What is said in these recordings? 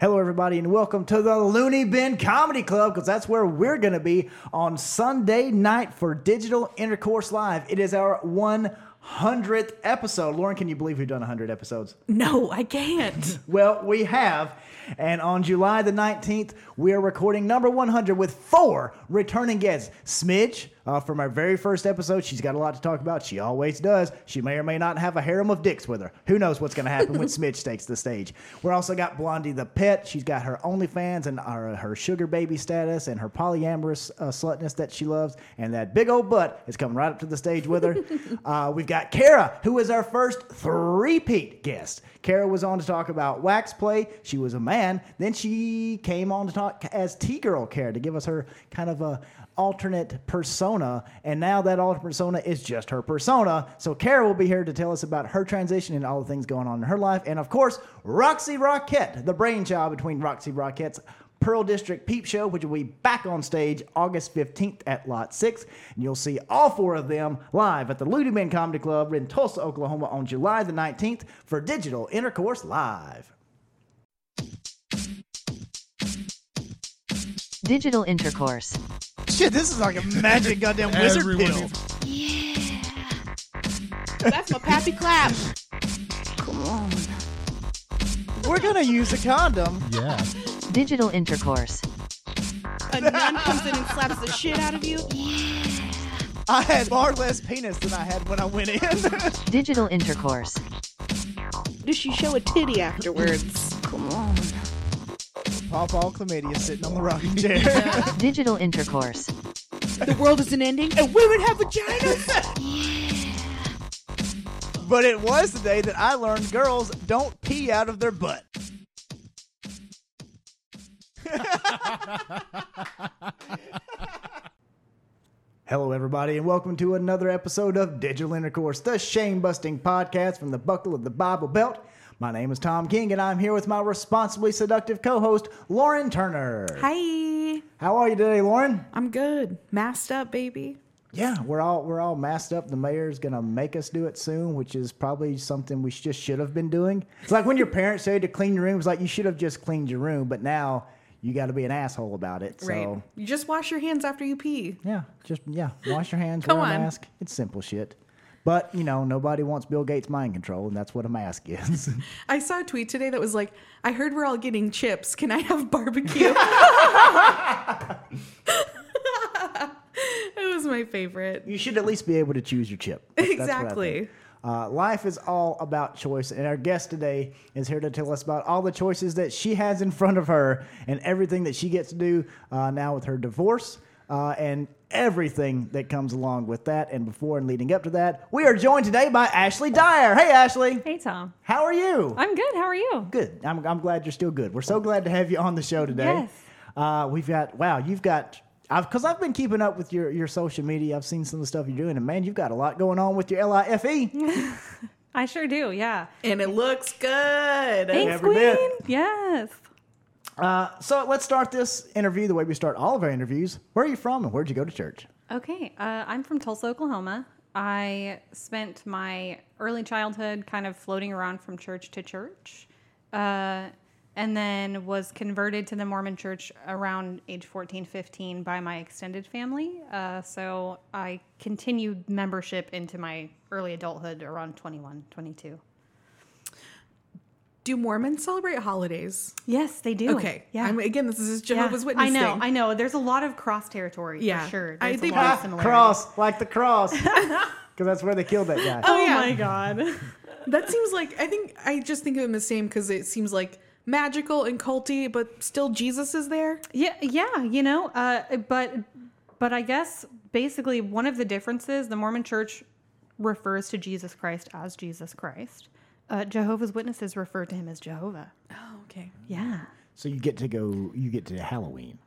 Hello, everybody, and welcome to the Looney Bin Comedy Club because that's where we're going to be on Sunday night for Digital Intercourse Live. It is our 100th episode. Lauren, can you believe we've done 100 episodes? No, I can't. Well, we have. And on July the 19th, we are recording number 100 with four returning guests. Smidge, uh, from our very first episode, she's got a lot to talk about. She always does. She may or may not have a harem of dicks with her. Who knows what's going to happen when Smidge takes the stage? We're also got Blondie the pet. She's got her OnlyFans and our, her sugar baby status and her polyamorous uh, slutness that she loves. And that big old butt is coming right up to the stage with her. uh, we've got Kara, who is our first three-peat guest. Kara was on to talk about wax play. She was a man. Then she came on to talk as T-Girl Kara to give us her kind of a alternate persona. And now that alternate persona is just her persona. So Kara will be here to tell us about her transition and all the things going on in her life. And of course, Roxy Rockette, the brainchild between Roxy Rockette's Pearl District Peep Show, which will be back on stage August 15th at Lot 6. And you'll see all four of them live at the Looney Bin Comedy Club in Tulsa, Oklahoma on July the 19th for Digital Intercourse Live. Digital intercourse. Shit, this is like a magic goddamn wizard Everyone pill. is- That's my pappy clap. Come on. We're gonna use a condom. Yeah. Digital intercourse. A nun comes in and slaps the shit out of you. Yeah. I had far less penis than I had when I went in. Digital intercourse. Does she show a titty afterwards? Paw Paw chlamydia sitting on the rocking chair. Digital intercourse. The world isn't ending, and women have vaginas. but it was the day that I learned girls don't pee out of their butt. Hello, everybody, and welcome to another episode of Digital Intercourse, the shame busting podcast from the buckle of the Bible Belt. My name is Tom King, and I'm here with my responsibly seductive co host, Lauren Turner. Hi, How are you today, Lauren? I'm good. Masked up, baby. Yeah, we're all we're all masked up. The mayor's gonna make us do it soon, which is probably something we just should have been doing. It's like when your parents say to clean your room, it's like you should have just cleaned your room, but now you got to be an asshole about it. So Right. You just wash your hands after you pee. yeah, just yeah, wash your hands, Come wear a on. mask. It's simple shit. But you know, nobody wants Bill Gates mind control, and that's what a mask is. I saw a tweet today that was like, I heard we're all getting chips. Can I have barbecue? it was my favorite. you should at least be able to choose your chip. That's- that's what I Exactly. Uh, life is all about choice, and our guest today is here to tell us about all the choices that she has in front of her and everything that she gets to do uh, now with her divorce uh, and everything that comes along with that. And before and leading up to that, we are joined today by Ashley Dyer. Hey, Ashley. Hey, Tom. How are you? I'm good. How are you? Good. I'm, I'm glad you're still good. We're so glad to have you on the show today. Yes. Uh, we've got, wow, you've got, I because I've, been keeping up with your, your social media. I've seen some of the stuff you're doing, and man, you've got a lot going on with your LIFE. I sure do. Yeah. And it looks good. Thanks, every Queen. bit. Yes. Uh, so let's start this interview the way we start all of our interviews. Where are you from, and where'd you go to church? Okay. Uh, I'm from Tulsa, Oklahoma. I spent my early childhood kind of floating around from church to church, uh, and then was converted to the Mormon church around age 14, 15 by my extended family. Uh, so I continued membership into my early adulthood around 21, 22. Do Mormons celebrate holidays? Yes, they do. Okay. Yeah. I'm, again, this is Jehovah's Yeah, Witness I know, thing. I know. There's a lot of cross territory Yeah. for sure. I There's think a lot I- of similarities. Cross, like the cross, because that's where they killed that guy. Oh yeah. my god. That seems like, I think, I just think of them the same because it seems like magical and culty, but still Jesus is there. yeah, yeah. You know, uh, but but I guess basically one of the differences the Mormon Church refers to Jesus Christ as Jesus Christ. Uh, Jehovah's Witnesses refer to him as Jehovah. Oh, okay. Yeah. So you get to go, you get to Halloween.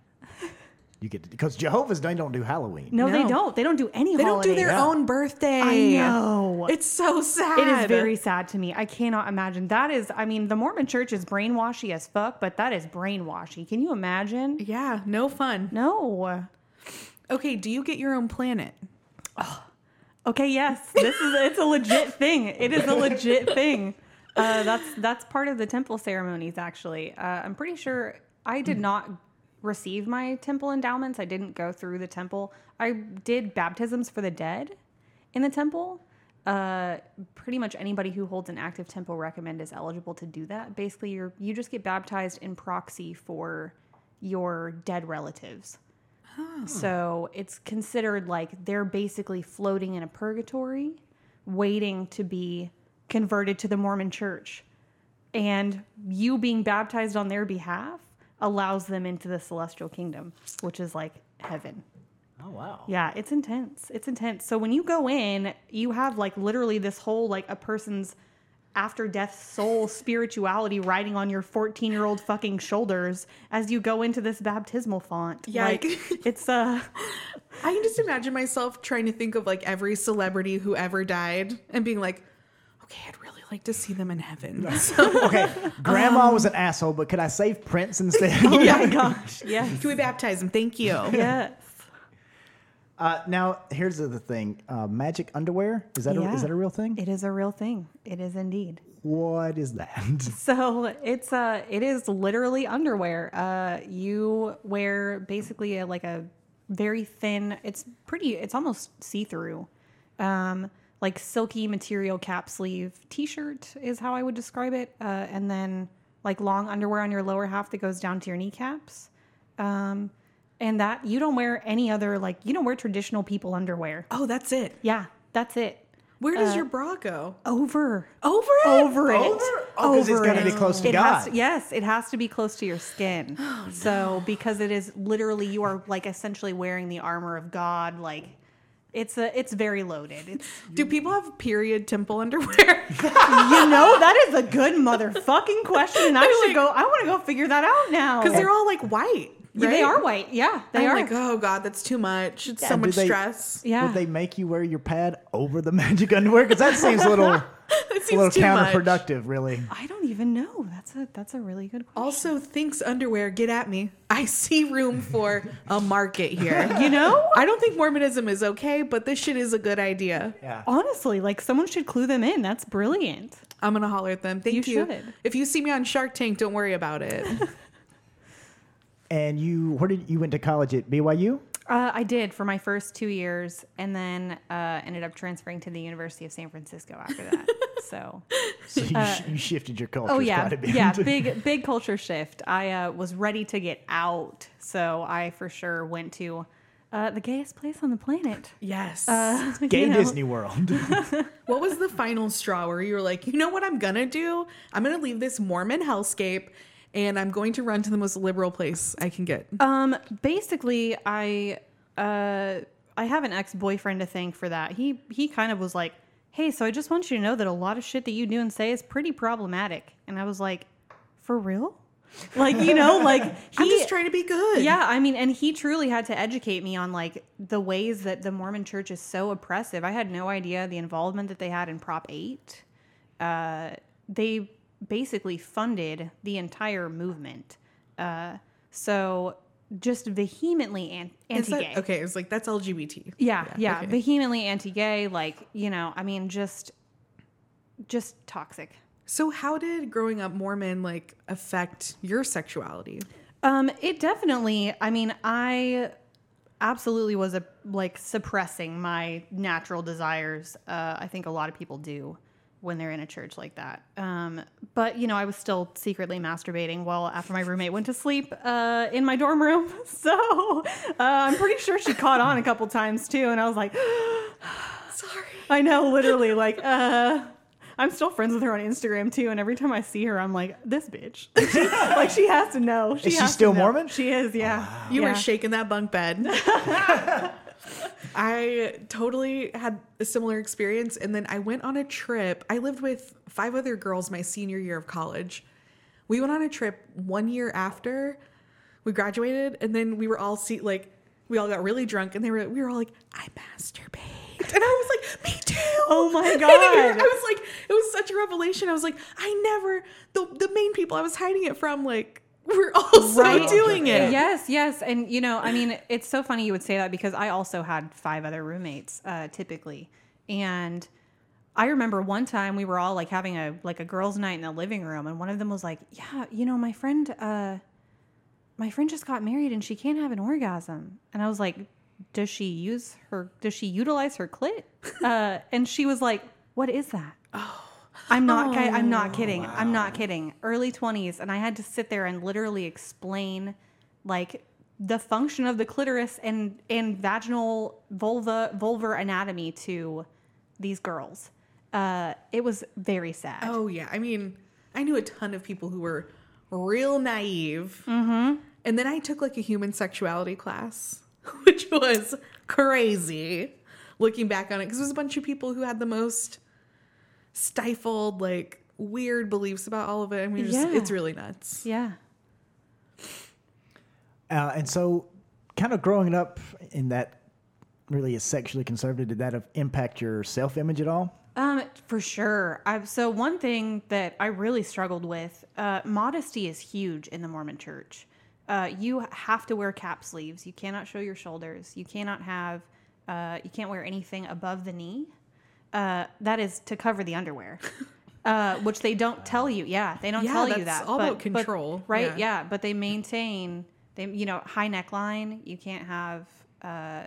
You get to, because Jehovah's they don't do Halloween. No, they don't. They don't do any. They don't do their holidays. own birthday. I know. It's so sad. It is very sad to me. I cannot imagine. That is, I mean, the Mormon church is brainwashy as fuck, but that is brainwashy. Can you imagine? Yeah, no fun. No. Okay, do you get your own planet? Okay, yes. This is it's a legit thing. It is a legit thing. Uh, that's that's part of the temple ceremonies. Actually, uh, I'm pretty sure I did not receive my temple endowments. I didn't go through the temple. I did baptisms for the dead in the temple. Uh, pretty much anybody who holds an active temple recommend is eligible to do that. Basically, you're you just get baptized in proxy for your dead relatives. So it's considered like they're basically floating in a purgatory, waiting to be converted to the Mormon church. And you being baptized on their behalf allows them into the celestial kingdom, which is like heaven. Oh wow. Yeah, it's intense. It's intense. So when you go in, you have like literally this whole like a person's after death soul spirituality riding on your 14 year old fucking shoulders as you go into this baptismal font. Yeah, Like, can- it's uh I can just imagine myself trying to think of like every celebrity who ever died and being like, okay, I'd really like to see them in heaven. So, Okay, Grandma was an asshole, but could I save Prince instead? oh my gosh. yeah. can we baptize him? Thank you. Yes. Uh, now, here's the thing: uh, magic underwear is that a, is that a real thing? It is a real thing. It is indeed. what is that? So it's uh it is literally underwear. Uh you wear basically a, like a very thin it's pretty it's almost see-through. Um like silky material cap sleeve t-shirt is how I would describe it. Uh and then like long underwear on your lower half that goes down to your kneecaps. Um and that you don't wear any other like you don't wear traditional people underwear. Oh, that's it. Yeah, that's it. Where does uh, your bra go? Over. Over it? over it. Over? Oh, 'cause it's Over gotta it. be close to it God. to, yes, it has to be close to your skin. Oh, So because it is literally you are like essentially wearing the armor of God. Like it's a it's very loaded. It's Do people have period temple underwear? you know that is a good motherfucking question, and I should like- go. I want to go figure that out now. Because they're all like white. Yeah, they are white. Yeah, they I'm are. like, oh god, that's too much. It's so And much they- stress. yeah. Would they make you wear your pad over the magic underwear? Because that seems a little, It a little too much. counterproductive, really. I don't even know. That's a that's a really good question. Also, Thinx underwear. Get at me. I see room for a market here. You know, I don't think Mormonism is okay, but this shit is a good idea. Yeah. honestly, like someone should clue them in. That's brilliant. I'm gonna holler at them. Thank You you. should. If you see me on Shark Tank, don't worry about it. And you, where did you went to college at BYU? Uh, I did for my first two years, and then uh, ended up transferring to the University of San Francisco after that. so, So you, sh- you shifted your culture oh yeah, quite a bit. yeah, big big culture shift. I uh, was ready to get out, so I for sure went to uh, the gayest place on the planet. yes. Uh, you Gay know. Disney World. what was the final straw where you were like, you know what I'm gonna do? I'm gonna leave this Mormon hellscape and I'm going to run to the most liberal place I can get. Um, basically, I uh, I have an ex boyfriend to thank for that. He he kind of was like, "Hey, so I just want you to know that a lot of shit that you do and say is pretty problematic," and I was like, "For real?" Like you know, like he, I'm just trying to be good. yeah, I mean, and he truly had to educate me on like the ways that the Mormon church is so oppressive. I had no idea the involvement that they had in Prop 8. Uh, they basically funded the entire movement. Uh, so just vehemently an- Is that- anti-gay. okay, it's like that's LGBT. Yeah, yeah, okay. vehemently anti-gay. Like you know, I mean, just just toxic. So how did growing up Mormon like affect your sexuality? Um, it definitely. I mean, I absolutely was a like suppressing my natural desires. Uh, I think a lot of people do when they're in a church like that. Um, but you know, I was still secretly masturbating while after my roommate went to sleep uh, in my dorm room. So uh, I'm pretty sure she caught on a couple times too, and I was like, Sorry. I know, literally, like, uh. I'm still friends with her on Instagram too, and every time I see her, I'm like, "This bitch!" Like she, like, she has to know. She Is she still. Mormon? She is, yeah. You yeah. were shaking that bunk bed. I totally had a similar experience. And then I went on a trip. I lived with five other girls my senior year of college. We went on a trip one year after we graduated. And then we were all see like, we all got really drunk and they were, we were all like, I masturbate. And I was like, me too. Oh my And God. I was like, it was such a revelation. I was like, I never, the, the main people I was hiding it from, like, we're also Right. doing it. Yes, yes, and you know, I mean, it's so funny you would say that because I also had five other roommates, uh, typically, and I remember one time we were all like having a like a girls' night in the living room, and one of them was like, "Yeah, you know, my friend, uh, my friend just got married and she can't have an orgasm." And I was like, "Does she use her? Does she utilize her clit?" Uh, and she was like, "What is that?" Oh, I'm not. ki- I'm not kidding. I'm not kidding. Early 20s, and I had to sit there and literally explain, like the function of the clitoris and and vaginal vulva vulvar anatomy to these girls. Uh, it was very sad. Oh yeah, I mean, I knew a ton of people who were real naive, mm-hmm. and then I took like a human sexuality class, which was crazy. Looking back on it, because it was a bunch of people who had the most stifled, like weird beliefs about all of it. I mean, just, Yeah. it's really nuts. Yeah. Uh, and so, kind of growing up in that really is sexually conservative, did that impact your self image at all? Um, for sure. I, so one thing that I really struggled with, uh, modesty is huge in the Mormon Church. Uh, you have to wear cap sleeves. You cannot show your shoulders. You cannot have. Uh, you can't wear anything above the knee. Uh, that is to cover the underwear, uh, which they don't tell you. Yeah, they don't Yeah, tell you that. all but- about but- control. right? Yeah. Yeah. but they maintain. They you know high neckline. You can't have. Uh,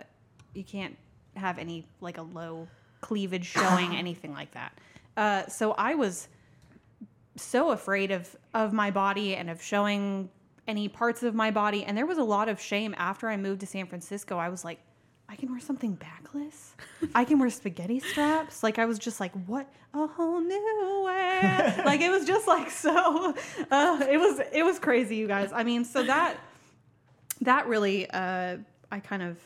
you can't have any like a low cleavage showing anything like that. Uh, so I was so afraid of of my body and of showing any parts of my body and there was a lot of shame after I moved to San Francisco. I was like I can wear something backless. I can wear spaghetti straps. Like I was just like, what a whole new way. like it was just like so. Uh, it was it was crazy, you guys. I mean, so that that really uh, I kind of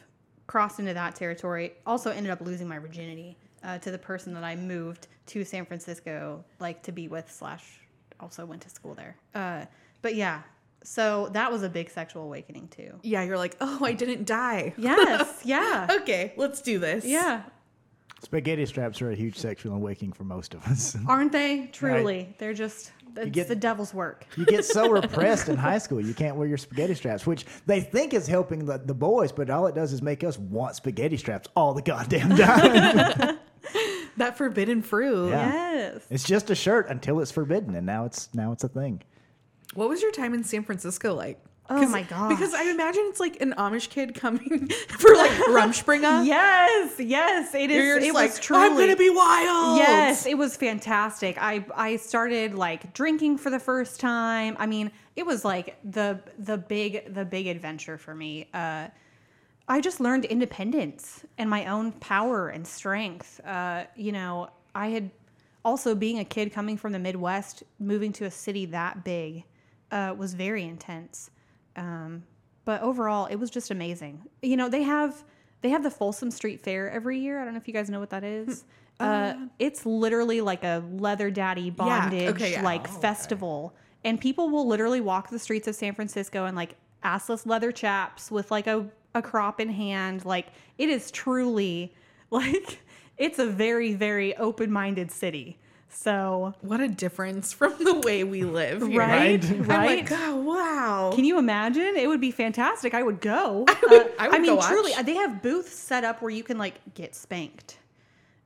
crossed into that territory. Also ended up losing my virginity uh, to the person that I moved to San Francisco like to be with slash also went to school there. Uh, but yeah, so that was a big sexual awakening too. Yeah, you're like, oh, I didn't die. Yes, yeah, Okay, let's do this. yeah. Spaghetti straps are a huge sexual awakening for most of us. Aren't they? Truly, they're just it's get- the devil's work. You get so repressed in high school, you can't wear your spaghetti straps, which they think is helping the, the boys, but all it does is make us want spaghetti straps all the goddamn time. That forbidden fruit. Yeah. Yes. it's just a shirt until it's forbidden, and now it's now it's a thing. What was your time in San Francisco like? Oh my gosh. Because I imagine it's like an Amish kid coming for like Rumspringa. Yes, yes, it is. It like, was truly. I'm gonna be wild. Yes, it was fantastic. I I started like drinking for the first time. I mean, it was like the the big the big adventure for me. Uh, I just learned independence and my own power and strength. Uh, you know, I had also being a kid coming from the Midwest, moving to a city that big uh, was very intense. Um, but overall, it was just amazing. You know, they have they have the Folsom Street Fair every year. I don't know if you guys know what that is. Uh, it's literally like a leather daddy bondage okay, yeah. like festival, and people will literally walk the streets of San Francisco in like assless leather chaps with like a a crop in hand. Like it is truly like it's a very very open minded city. So What a difference from the way we live. Here. right, Right? I'm right. like, oh, wow. Can you imagine? It would be fantastic. I would go. I would- I would mean, go watch. truly, they have booths set up where you can like get spanked.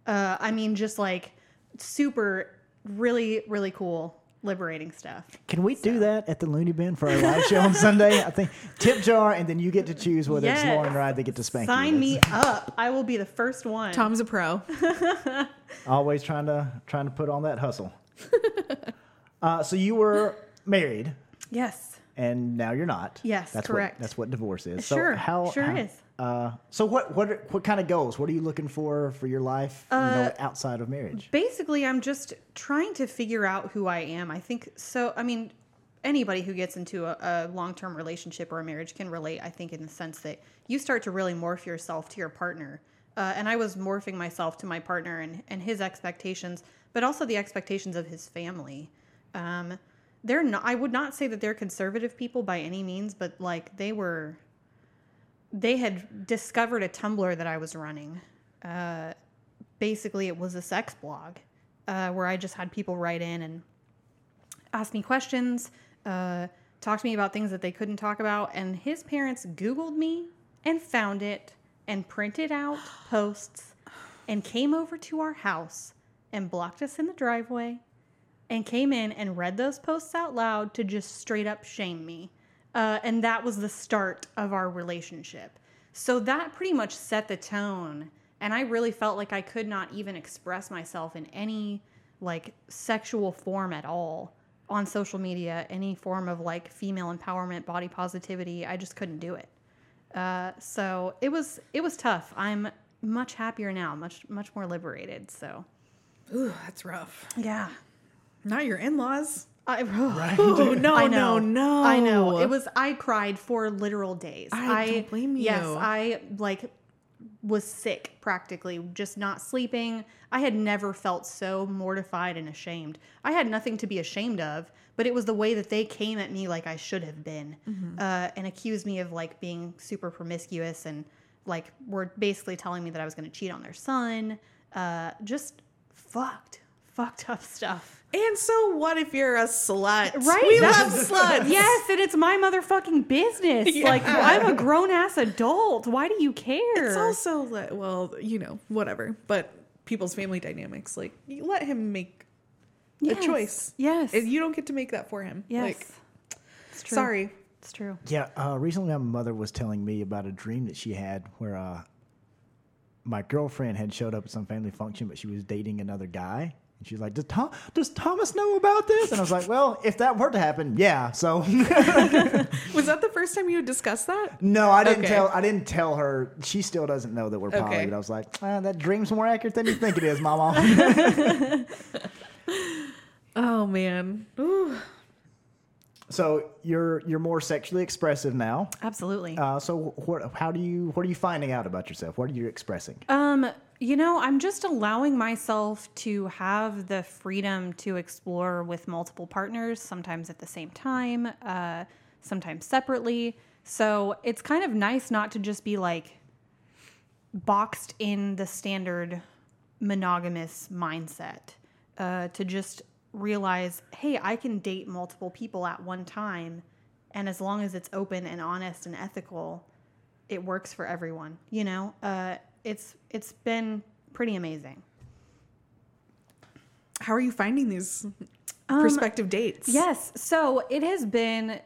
Uh, I mean, just like super, really, really cool, liberating stuff. Can we do that at the Looney Bin for our live show on Sunday? I think tip jar, and then you get to choose whether it's Lauren or I that get to spank Sign you. me That's up. I will be the first one. Tom's a pro. Always trying to trying to put on that hustle. uh, so you were married, Yes. and now you're not. Yes, that's correct. What, that's what divorce is. Sure, how, sure how- is. Uh, so what what are- what kind of goals? What are you looking for for your life? you Uh, know, outside of marriage. Basically, I'm just trying to figure out who I am. I think so. I mean, anybody who gets into a, a long term relationship or a marriage can relate, I think, in the sense that you start to really morph yourself to your partner. Uh, and I was morphing myself to my partner and, and his expectations, but also the expectations of his family. Um, they're not, I would not say that they're conservative people by any means, but like they were, they had discovered a Tumblr that I was running. Uh, basically, it was a sex blog uh, where I just had people write in and ask me questions, uh, talk to me about things that they couldn't talk about. And his parents Googled me and found it and printed out posts and came over to our house and blocked us in the driveway and came in and read those posts out loud to just straight up shame me. Uh, and that was the start of our relationship. So that pretty much set the tone. And I really felt like I could not even express myself in any like sexual form at all on social media, any form of like female empowerment, body positivity. I just couldn't do it. Uh, so it was it was tough. I'm much happier now, much much more liberated. So Ooh, that's rough. yeah, Not your in-laws. I, Ooh, no, I no, know, no. I know. It was. I cried for literal days. I don't blame you. Yes. I like was sick practically, just not sleeping. I had never felt so mortified and ashamed. I had nothing to be ashamed of, but it was the way that they came at me like I should have been, Mm-hmm. uh, and accused me of like being super promiscuous and like were basically telling me that I was going to cheat on their son. Uh, just fucked, fucked up stuff. And so what if you're a slut? Right? We love sluts. Yes, and it's my motherfucking business. Yeah. Like I'm a grown ass adult. Why do you care? It's also like, well, you know, whatever. But people's family dynamics, like, you let him make Yes. a choice. Yes. And you don't get to make that for him. yes. Like, it's true. sorry. It's true. Yeah, uh, recently my mother was telling me about a dream that she had where uh, my girlfriend had showed up at some family function, but she was dating another guy. She's like, does, Tom, does Thomas know about this? And I was like, well, if that were to happen, yeah. So Was that the first time you had discussed that? no, I didn't Okay. tell. I didn't tell her. She still doesn't know that we're poly. Okay. But I was like, ah, that dream's more accurate than you think it is, Mama. Oh man. Ooh. So you're you're more sexually expressive now. Absolutely. Uh, so what, how do you what are you finding out about yourself? What are you expressing? Um, you know, I'm just allowing myself to have the freedom to explore with multiple partners, sometimes at the same time, uh, sometimes separately. So it's kind of nice not to just be like boxed in the standard monogamous mindset. Uh, to just realize, hey, I can date multiple people at one time, and as long as it's open and honest and ethical, it works for everyone. You know, uh, it's it's been pretty amazing. How are you finding these prospective dates? Yes, so it has been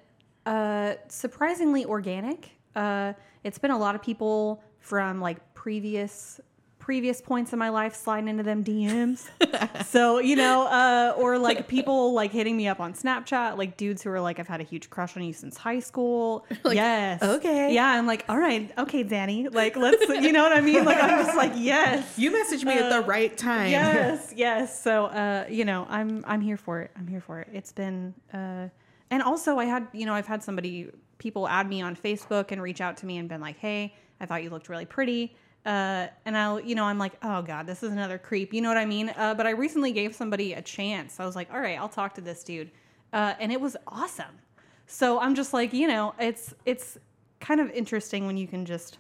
uh, surprisingly organic. Uh, it's been a lot of people from like previous previous points in my life sliding into them DMs. so you know, uh, or like people like hitting me up on Snapchat, like dudes who are like, "I've had a huge crush on you since high school." yes, okay. yeah. I'm like, all right, okay, Danny. Like, let's, you know what I mean? Like, I'm just like, yes. You messaged me at the right time. yes yes so uh you know i'm i'm here for it i'm here for it it's been uh and also i had you know i've had somebody people add me on facebook and reach out to me and been like hey i thought you looked really pretty uh and i'll you know i'm like oh god this is another creep you know what i mean uh but i recently gave somebody a chance i was like all right i'll talk to this dude uh and it was awesome so i'm just like you know it's it's kind of interesting when you can just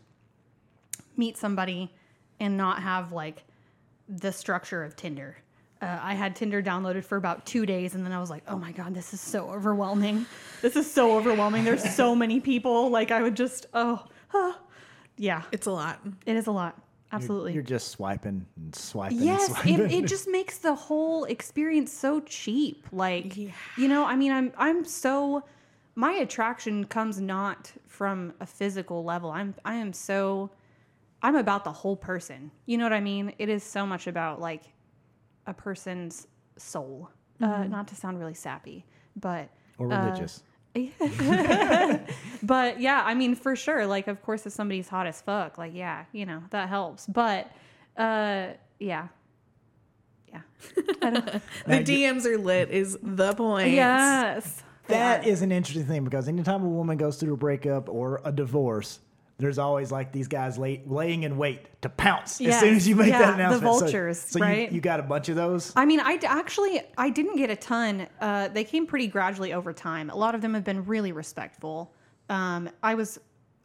meet somebody and not have like the structure of Tinder. Uh, I had Tinder downloaded for about two days, and then I was like, "Oh my god, this is so overwhelming! This is so overwhelming. There's so many people. Like, I would just, oh, huh. Yeah, It's a lot. it is a lot. Absolutely. You're just swiping and swiping. Yes, and swiping. it, it just makes the whole experience so cheap. Like, you know, I mean, I'm I'm so my attraction comes not from a physical level. I'm I am so I'm about the whole person. You know what I mean? It is so much about like a person's soul. Uh, not to sound really sappy, but or religious. but yeah, I mean, for sure. Like, of course, if somebody's hot as fuck, like, yeah, you know, that helps. But, uh, yeah. Yeah. I don't, The DMs are lit is the point. yes. That is an interesting thing because anytime a woman goes through a breakup or a divorce, there's always like these guys lay, laying in wait to pounce as soon as you make Yeah, that the announcement. So- vultures, so, right? you, you got a bunch of those. I mean, I d- actually I didn't get a ton. Uh, they came pretty gradually over time. A lot of them have been really respectful. Um, I was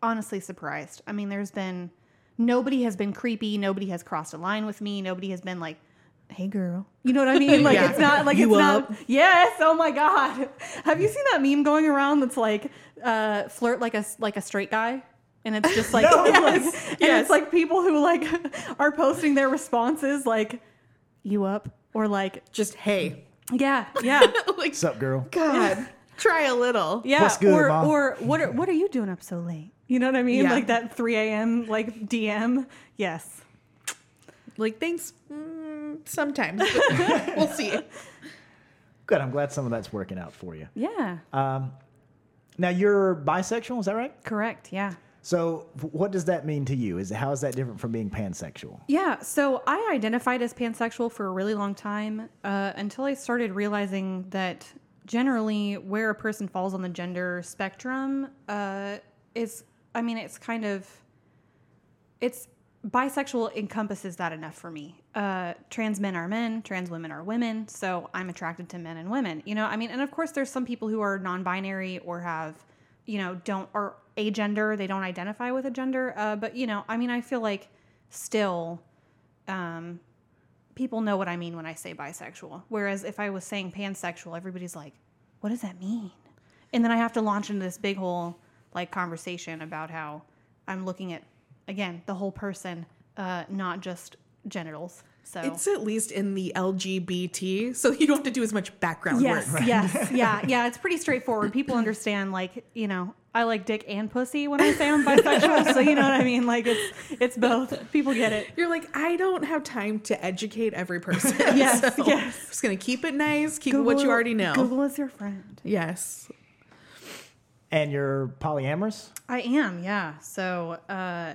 honestly surprised. I mean, there's been nobody has been creepy. Nobody has crossed a line with me. Nobody has been like, "Hey, girl," you know what I mean? Like Yeah. it's not like You it's up? not. Yes. Oh my god. Have you seen that meme going around that's like uh, flirt like a like a straight guy? And it's just like, No. like- Yes. and it's like people who like are posting their responses like, "You up?" or like Just hey. yeah, yeah, like What's up, girl? God, try a little. yeah. What's good, or Mom? or what are what are you doing up so late? You know what I mean? Yeah. Like that 3 a.m. like DM. Yes. Like thanks. Mm, sometimes we'll see. Good. I'm glad some of that's working out for you. Yeah. Um, Now you're bisexual, is that right? Correct. Yeah. So what does that mean to you? Is how is that different from being pansexual? Yeah, so I identified as pansexual for a really long time uh, until I started realizing that generally where a person falls on the gender spectrum uh, is, I mean, it's kind of, it's bisexual encompasses that enough for me. Uh, trans men are men, trans women are women, so I'm attracted to men and women. You know, I mean, and of course there's some people who are non-binary or have, you know, don't or gender. they don't identify with a gender. Uh, but you know, I mean, I feel like still, um, people know what I mean when I say bisexual. Whereas if I was saying pansexual, everybody's like, "What does that mean?" And then I have to launch into this big whole like conversation about how I'm looking at again the whole person, uh, not just genitals. So It's at least in the LGBT, so you don't have to do as much background yes, work. yes, yes. yeah, yeah. It's pretty straightforward. People understand, like you know, I like dick and pussy when I say I'm bisexual. so you know what I mean. Like it's it's both. People get it. You're like, I don't have time to educate every person. Yes, so yes. I'm just gonna keep it nice, keep it what you already know. Google is your friend. Yes. And you're polyamorous? I am, yeah. So uh,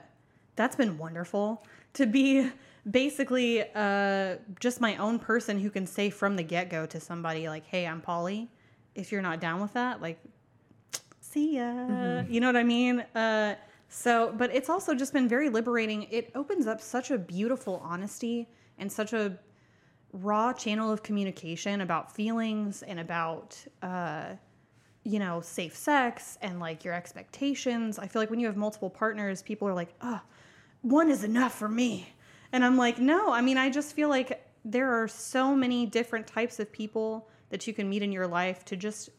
that's been wonderful to be basically uh, just my own person who can say from the get go to somebody like, "Hey, I'm poly. If you're not down with that, like, see ya." You know what I mean? Uh, so, but it's also just been very liberating. It opens up such a beautiful honesty and such a raw channel of communication about feelings and about. Uh, you know, safe sex and like your expectations. I feel like when you have multiple partners, people are like, oh, one is enough for me. And I'm like, no, I mean, I just feel like there are so many different types of people that you can meet in your life to just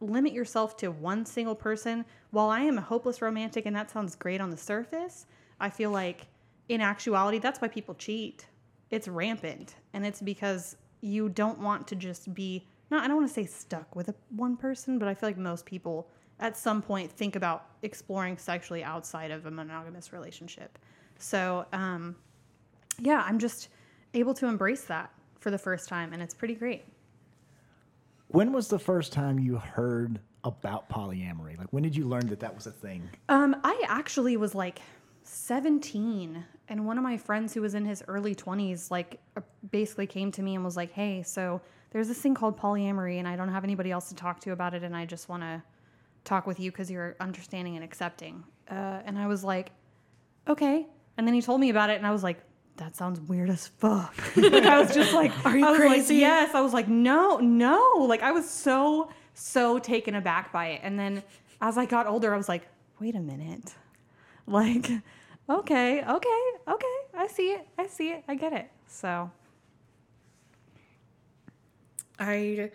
limit yourself to one single person. While I am a hopeless romantic and that sounds great on the surface, I feel like in actuality, that's why people cheat. It's rampant. And it's because you don't want to just be not I don't want to say stuck with a, one person, but I feel like most people at some point think about exploring sexually outside of a monogamous relationship. So, um, yeah, I'm just able to embrace that for the first time, and it's pretty great. When was the first time you heard about polyamory? Like when did you learn that that was a thing? Um, I actually was like 17, and one of my friends who was in his early 20s, like, uh, basically came to me and was like, "Hey, so there's this thing called polyamory, and I don't have anybody else to talk to about it, and I just want to talk with you because you're understanding and accepting." Uh, and I was like, "Okay." And then he told me about it, and I was like, "That sounds weird as fuck." like I was just like, Are you I was like, crazy? yes. I was like, no, no. Like I was so so taken aback by it, and then as I got older, I was like, wait a minute. Like, okay, okay, okay. I see it. I see it. I get it. So, I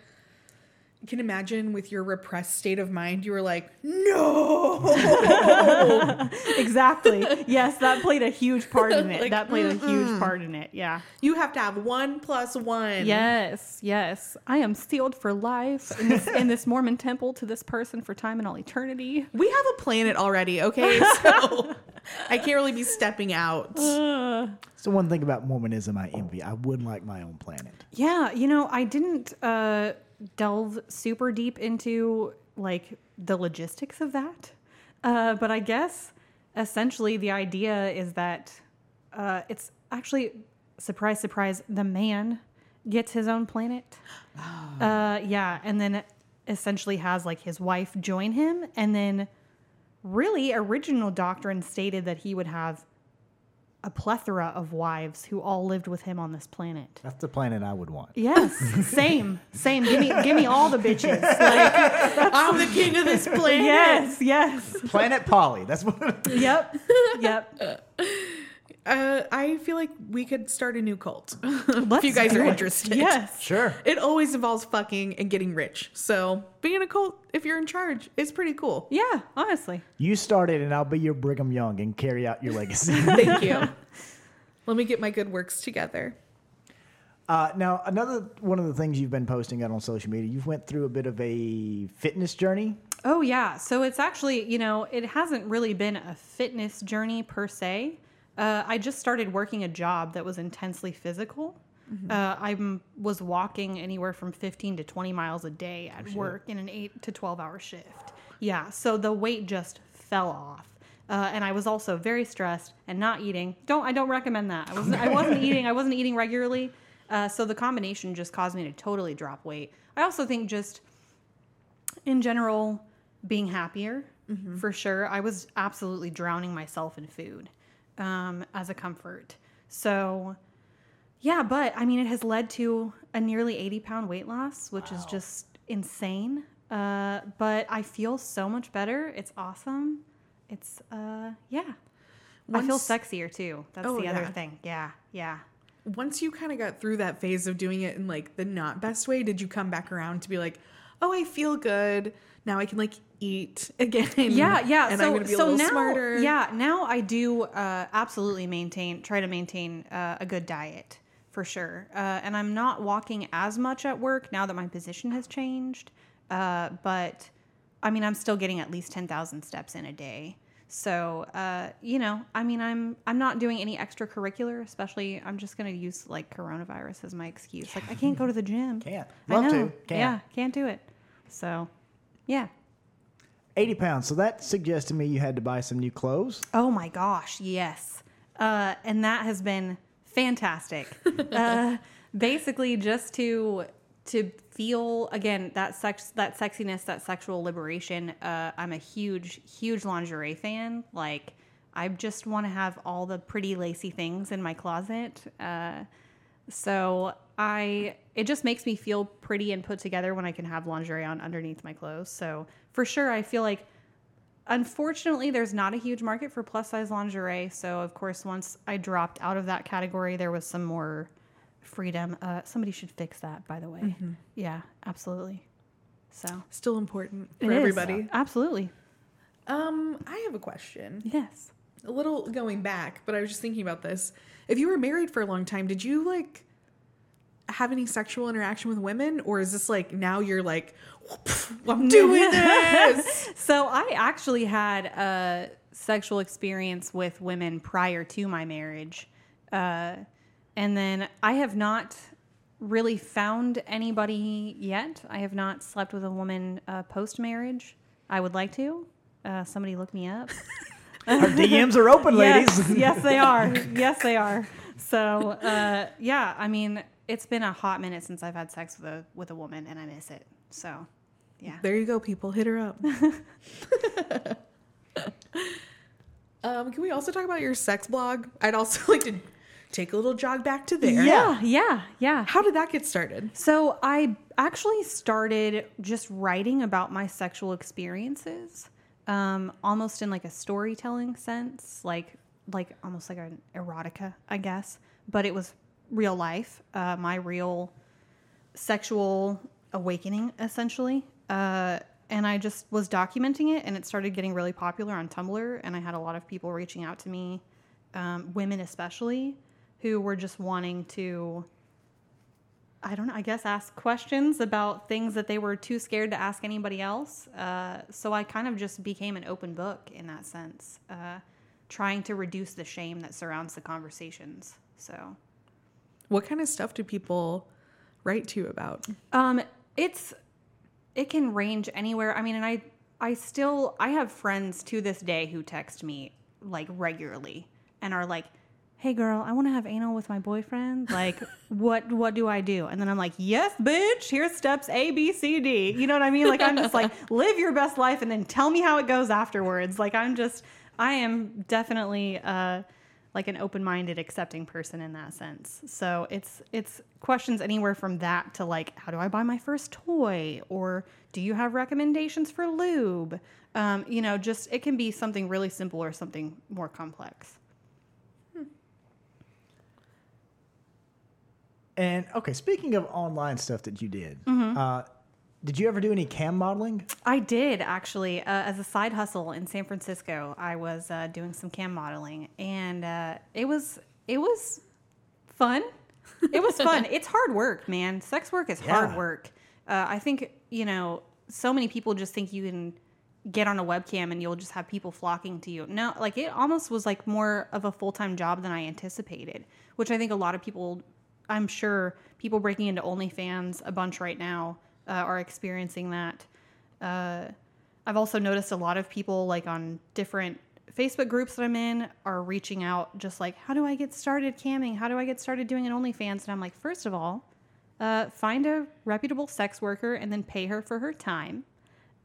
can imagine with your repressed state of mind, you were like, no. exactly. yes, that played a huge part in it. Like, that played a huge part in it. Yeah. You have to have one plus one. Yes, yes. I am sealed for life in this, in this Mormon temple to this person for time and all eternity. We have a planet already, okay? So I can't really be stepping out. It's the one thing about Mormonism I envy. I would like my own planet. Yeah, you know, I didn't uh, delve super deep into like the logistics of that, uh, but I guess essentially the idea is that uh, it's actually surprise, surprise, the man gets his own planet. Uh, yeah, and then essentially has like his wife join him, and then really original doctrine stated that he would have a plethora of wives who all lived with him on this planet. That's the planet I would want. Yes, same, same. Give me, give me all the bitches. Like, I'm the king of this planet. yes, yes. Planet Polly. That's what. Yep, yep. Uh, I feel like we could start a new cult if Let's you guys are it. interested. Yes. Sure. It always involves fucking and getting rich. So being a cult, if you're in charge, is pretty cool. Yeah, honestly. You started, and I'll be your Brigham Young and carry out your legacy. Thank you. Let me get my good works together. Uh, now, another one of the things you've been posting out on social media, you've went through a bit of a fitness journey. Oh yeah, so it's actually you know it hasn't really been a fitness journey per se. Uh, I just started working a job that was intensely physical. Uh, I was walking anywhere from 15 to 20 miles a day at work in an eight to 12 hour shift. Yeah, so the weight just fell off. Uh, and I was also very stressed and not eating. Don't I don't recommend that. I wasn't I wasn't eating. I wasn't eating regularly. Uh, so the combination just caused me to totally drop weight. I also think just in general being happier for sure i was absolutely drowning myself in food um, as a comfort. So yeah but i mean it has led to a nearly 80 pound weight loss which is just insane. Uh, but i feel so much better. It's awesome. It's uh yeah. I feel sexier too. That's Oh, the other yeah. thing. Yeah yeah. Once you kind of got through that phase of doing it in like the not best way, did you come back around to be like, oh, I feel good. Now I can like eat again. yeah yeah And so, I'm gonna be a so little now, smarter. yeah now i do uh, absolutely maintain try to maintain uh, a good diet for sure uh, and i'm not walking as much at work now that my position has changed uh, but i mean i'm still getting at least 10000 steps in a day so uh, you know i mean i'm i'm not doing any extracurricular especially i'm just going to use like coronavirus as my excuse like i can't go to the gym Can't. I Love to. know. Can't. yeah can't do it so yeah 80 pounds. So that suggests to me you had to buy some new clothes. Oh my gosh, yes. Uh, and that has been fantastic. uh, basically, just to to feel again that sex, that sexiness, that sexual liberation. Uh, I'm a huge, huge lingerie fan. Like, I just want to have all the pretty lacy things in my closet. Uh, so I, it just makes me feel pretty and put together when I can have lingerie on underneath my clothes. So for sure, I feel like Unfortunately, there's not a huge market for plus size lingerie. So, of course, once I dropped out of that category, there was some more freedom. Uh, somebody should fix that, by the way. Yeah, absolutely. So, Still important it for is. everybody. Absolutely. Um, I have a question. Yes. A little going back, but I was just thinking about this. If you were married for a long time, did you like have any sexual interaction with women, or is this like now you're like, I'm doing this? So, I actually had a sexual experience with women prior to my marriage. Uh, and then I have not really found anybody yet. I have not slept with a woman uh, post marriage. I would like to. Uh, somebody look me up. Our DMs are open, ladies. Yes, yes, they are. Yes, they are. So, uh, yeah, I mean, it's been a hot minute since I've had sex with a with a woman, and I miss it. So, yeah. There you go, people. Hit her up. um, can we also talk about your sex blog? I'd also like to take a little jog back to there. Yeah, yeah, yeah. How did that get started? So I actually started just writing about my sexual experiences, um, almost in like a storytelling sense, like like almost like an erotica, I guess. But it was real life, uh, my real sexual awakening, essentially. Uh, and I just was documenting it, and it started getting really popular on Tumblr. And I had a lot of people reaching out to me, um, women especially, who were just wanting to I don't know, I guess ask questions about things that they were too scared to ask anybody else. Uh, so I kind of just became an open book in that sense, uh, trying to reduce the shame that surrounds the conversations. So What kind of stuff do people write to you about? um, it's it can range anywhere. I mean, and I I still I have friends to this day who text me like regularly and are like, "Hey girl, I want to have anal with my boyfriend. Like, what what do I do?" And then I'm like, "Yes, bitch. Here's steps A, B, C, D." You know what I mean? Like I'm just like, live your best life and then tell me how it goes afterwards. Like I'm just I am definitely uh like an open-minded accepting person in that sense. So it's it's questions anywhere from that to like how do i buy my first toy? Or do you have recommendations for lube? Um, you know just it can be something really simple or something more complex. And okay, speaking of online stuff that you did, Mm-hmm. uh, did you ever do any cam modeling? i did actually uh, as a side hustle in san francisco i was uh, doing some cam modeling and uh, it was it was fun it was fun. It's hard work, man. Sex work is Yeah. hard work. Uh, I think you know so many people just think you can get on a webcam and you'll just have people flocking to you. No, like it almost was like more of a full time job than I anticipated, which I think a lot of people, I'm sure people breaking into OnlyFans a bunch right now uh, are experiencing that. Uh, I've also noticed a lot of people like on different Facebook groups that I'm in are reaching out just like, how do I get started camming? How do I get started doing an OnlyFans? And I'm like, first of all, uh, find a reputable sex worker and then pay her for her time.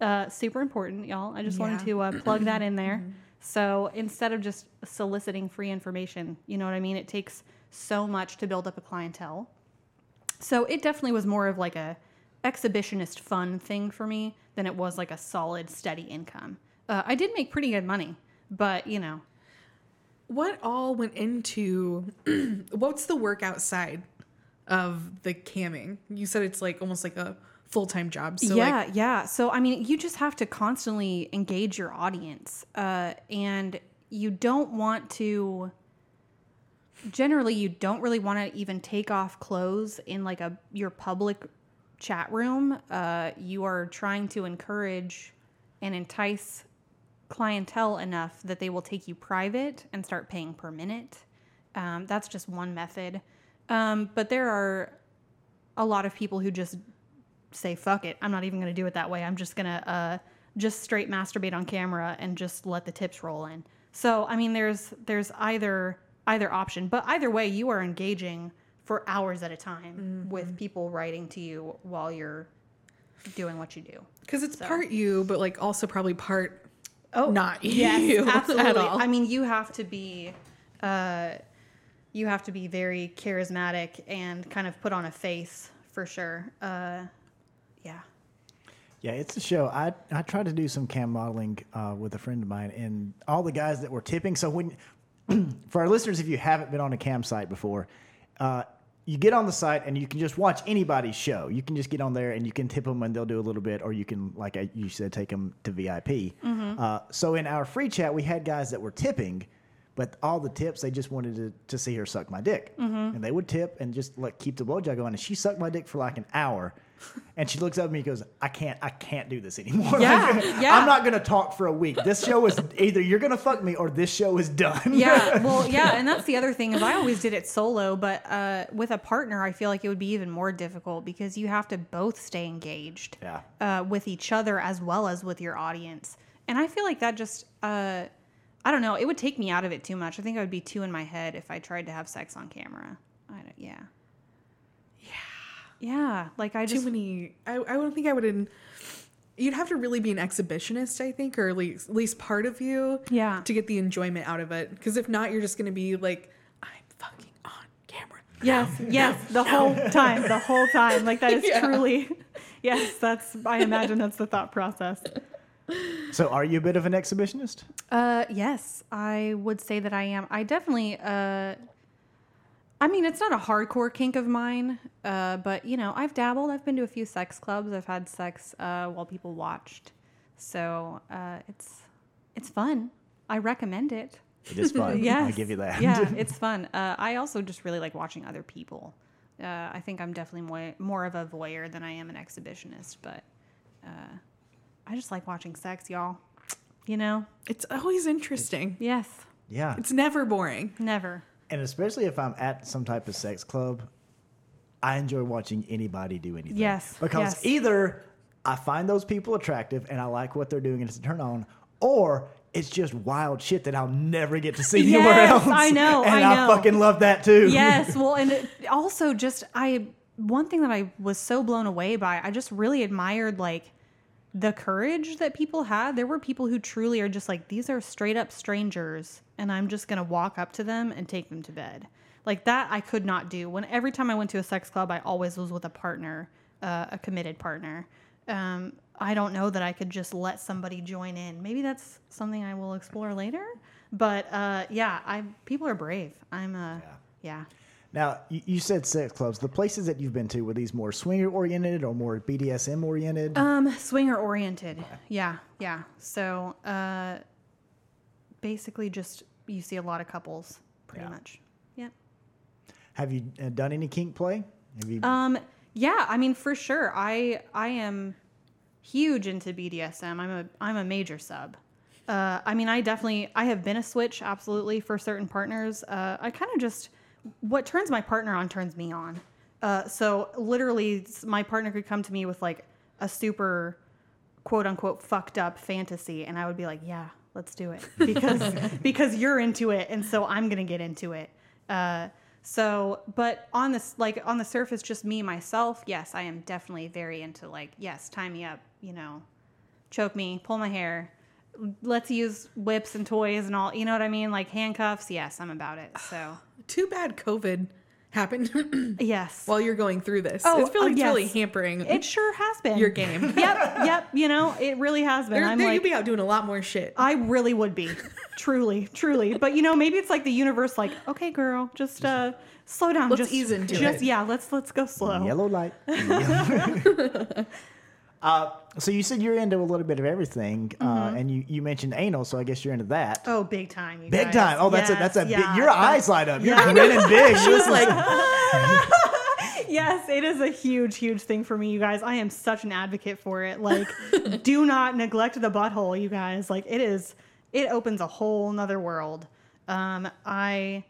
Uh, super important, y'all. I just wanted to uh, plug that in there. So instead of just soliciting free information, you know what I mean? It takes so much to build up a clientele. So it definitely was more of like a exhibitionist fun thing for me than it was like a solid steady income. Uh, I did make pretty good money, but you know, What all went into what's the work outside of the camming? You said it's like almost like a full time job. So yeah, like yeah. So I mean, you just have to constantly engage your audience, uh, and you don't want to. Generally, you don't really want to even take off clothes in like a your public chat room. Uh, you are trying to encourage and entice clientele enough that they will take you private and start paying per minute. Um, that's just one method. Um, but there are a lot of people who just say fuck it i'm not even going to do it that way i'm just going to uh, just straight masturbate on camera and just let the tips roll in so i mean there's there's either either option but either way you are engaging for hours at a time with people writing to you while you're doing what you do because it's part you, but like also probably part oh not yes you absolutely at all. i mean you have to be uh you have to be very charismatic and kind of put on a face for sure uh yeah Yeah, it's a show. I I tried to do some cam modeling uh, with a friend of mine, and all the guys that were tipping. So when, for our listeners, if you haven't been on a cam site before, uh, you get on the site and you can just watch anybody's show. You can just get on there and you can tip them and they'll do a little bit, or you can, like I, you said, take them to VIP. Uh, so in our free chat, we had guys that were tipping. But all the tips, they just wanted to, to see her suck my dick, and they would tip and just like keep the blowjob going. And she sucked my dick for like an hour, and she looks up at me and goes, "I can't, I can't do this anymore. Yeah, Like, yeah. I'm not gonna talk for a week. This show is either you're gonna fuck me or this show is done. yeah well yeah and that's the other thing is i always did it solo but uh, with a partner i feel like it would be even more difficult because you have to both stay engaged Yeah. uh, with each other as well as with your audience and i feel like that just uh, i don't know it would take me out of it too much i think i would be too in my head if i tried to have sex on camera I don't, yeah yeah yeah like i just too many. I, I don't think I would. You'd have to really be an exhibitionist, I think, or at least, at least part of you, Yeah. to get the enjoyment out of it. Because if not, you're just going to be like, I'm fucking on camera. Yes, yes, the whole time, the whole time. Like that is Yeah. truly, yes, that's, I imagine that's the thought process. So, are you a bit of an exhibitionist? Uh, yes, I would say that I am. I definitely, uh, I mean, it's not a hardcore kink of mine, uh, but you know, I've dabbled. I've been to a few sex clubs. I've had sex uh, while people watched, so uh, it's it's fun. I recommend it. It is fun. Yes, I give you that. yeah, it's fun. Uh, I also just really like watching other people. Uh, I think I'm definitely more more of a voyeur than I am an exhibitionist, but uh, I just like watching sex, y'all. You know? It's always interesting. Yes. yeah. It's never boring. Never. And especially if I'm at some type of sex club, I enjoy watching anybody do anything. Yes, Because yes. either I find those people attractive and I like what they're doing and it's a turn on, or it's just wild shit that I'll never get to see anywhere else. I know, And I know. fucking love that too. Yes. Well, and it, also just I one thing that I was so blown away by, I just really admired like the courage that people had. There were people who truly are just like these are straight up strangers and I'm just going to walk up to them and take them to bed. Like that I could not do. When every time I went to a sex club, I always was with a partner, uh, a committed partner. Um, I don't know that I could just let somebody join in. Maybe that's something I will explore later. But uh, yeah, I people are brave. I'm uh, yeah. Now, you, said sex clubs. The places that you've been to, were these more swinger oriented or more BDSM oriented? Um, swinger oriented. Yeah, yeah. So, uh, basically, just you see a lot of couples, pretty Yeah. much. Yep. Have you uh, done any kink play? Have you? Um, yeah, I mean for sure. I I am huge into BDSM. I'm a I'm a major sub. Uh, I mean, I definitely I have been a switch absolutely for certain partners. Uh, I kind of just what turns my partner on turns me on. Uh, so literally, my partner could come to me with like a super quote unquote fucked up fantasy, and I would be like, yeah, let's do it because because you're into it, and so I'm gonna get into it. Uh, so, but on this like on the surface, just me myself, yes, I am definitely very into like yes, tie me up, you know, choke me, pull my hair. Let's use whips and toys and all. You know what I mean? Like handcuffs. Yes, I'm about it. So Too bad COVID happened yes. while you're going through this. Oh, I feel like oh, it's really hampering it sure has been your game. yep, yep. You know, it really has been. There, I'm there like, you'd be out doing a lot more shit. I really would be. truly, truly. But you know, maybe it's like the universe like, okay, girl, just uh slow down. Let's just ease into just, it. Yeah, let's let's go slow. Yellow light. uh, so you said you're into a little bit of everything, uh, Mm-hmm. and you, you mentioned anal, so I guess you're into that. Oh, big time. You big guys. time. Oh, that's a that's a Yes, big. Your that- eyes light up. You're yeah. grinning big. She was like, Yes, it is a huge, huge thing for me, you guys. I am such an advocate for it. Like, do not neglect the butthole, you guys. Like, it is, it opens a whole nother world. Um, I,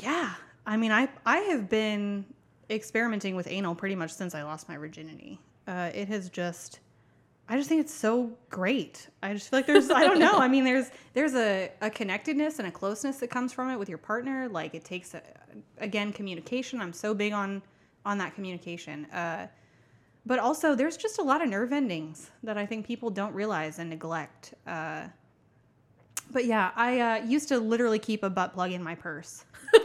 yeah, I mean, I, I have been experimenting with anal pretty much since I lost my virginity. Uh, it has just, I just think it's so great. I just feel like there's, I don't know. I mean, there's, there's a, a connectedness and a closeness that comes from it with your partner. Like it takes, a, again, communication. I'm so big on, on that communication. Uh, but also there's just a lot of nerve endings that I think people don't realize and neglect. Uh, but yeah, I uh, used to literally keep a butt plug in my purse. so,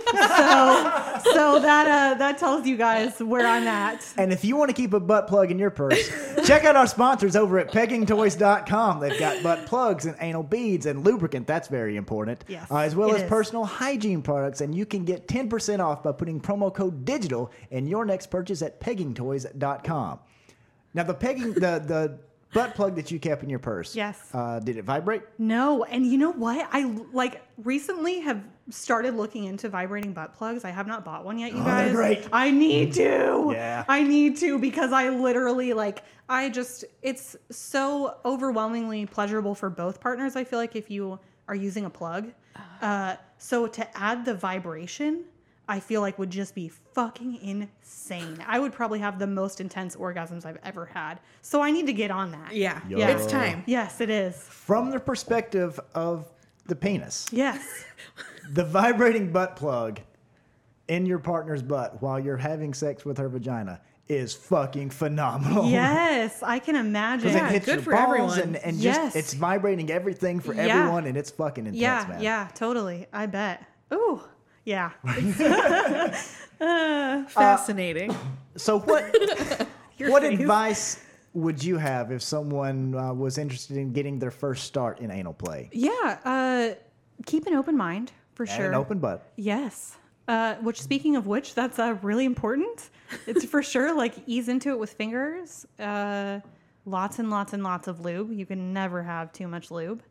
so that uh, that tells you guys where I'm at. And if you want to keep a butt plug in your purse, check out our sponsors over at peggingtoys.com. They've got butt plugs and anal beads and lubricant. That's very important. Yes, uh, as well as is. personal hygiene products. And you can get 10% off by putting promo code digital in your next purchase at peggingtoys.com. Now, the pegging, the, the butt plug that you kept in your purse. Yes. Uh, did it vibrate? No, and you know what? I like recently have started looking into vibrating butt plugs. I have not bought one yet, you Oh, they're guys. great. I need to. Yeah. I need to because I literally like I just it's so overwhelmingly pleasurable for both partners. I feel like if you are using a plug. Uh, so to add the vibration, I feel like would just be fucking insane. I would probably have the most intense orgasms I've ever had. So I need to get on that. yeah, Yo. it's time. Yes, it is. From the perspective of the penis, Yes. the vibrating butt plug in your partner's butt while you're having sex with her vagina is fucking phenomenal. Yes, I can imagine. Because Yeah, it hits good your for balls everyone. and, and Yes. just it's vibrating everything for Yeah. everyone and it's fucking intense, yeah, man. yeah, totally. I bet. Ooh, yeah. Fascinating. So what what face. advice would you have if someone uh, was interested in getting their first start in anal play? Yeah, uh, keep an open mind for And sure. an open butt. Yes. Uh, which, speaking of which, that's uh, really important. It's for sure like ease into it with fingers. Uh, lots and lots and lots of lube. You can never have too much lube.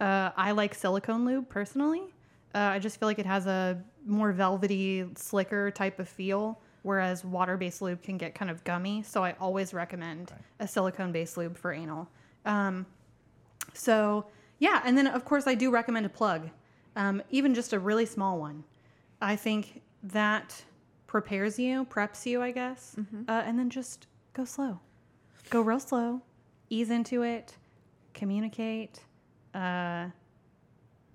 Uh, I like silicone lube personally. Uh, I just feel like it has a more velvety, slicker type of feel, whereas water based lube can get kind of gummy. So I always recommend a silicone based lube for anal. Um, so yeah, and then of course I do recommend a plug, um, even just a really small one. I think that prepares you, preps you, I guess, uh, and then just go slow, go real slow, ease into it, communicate. Uh,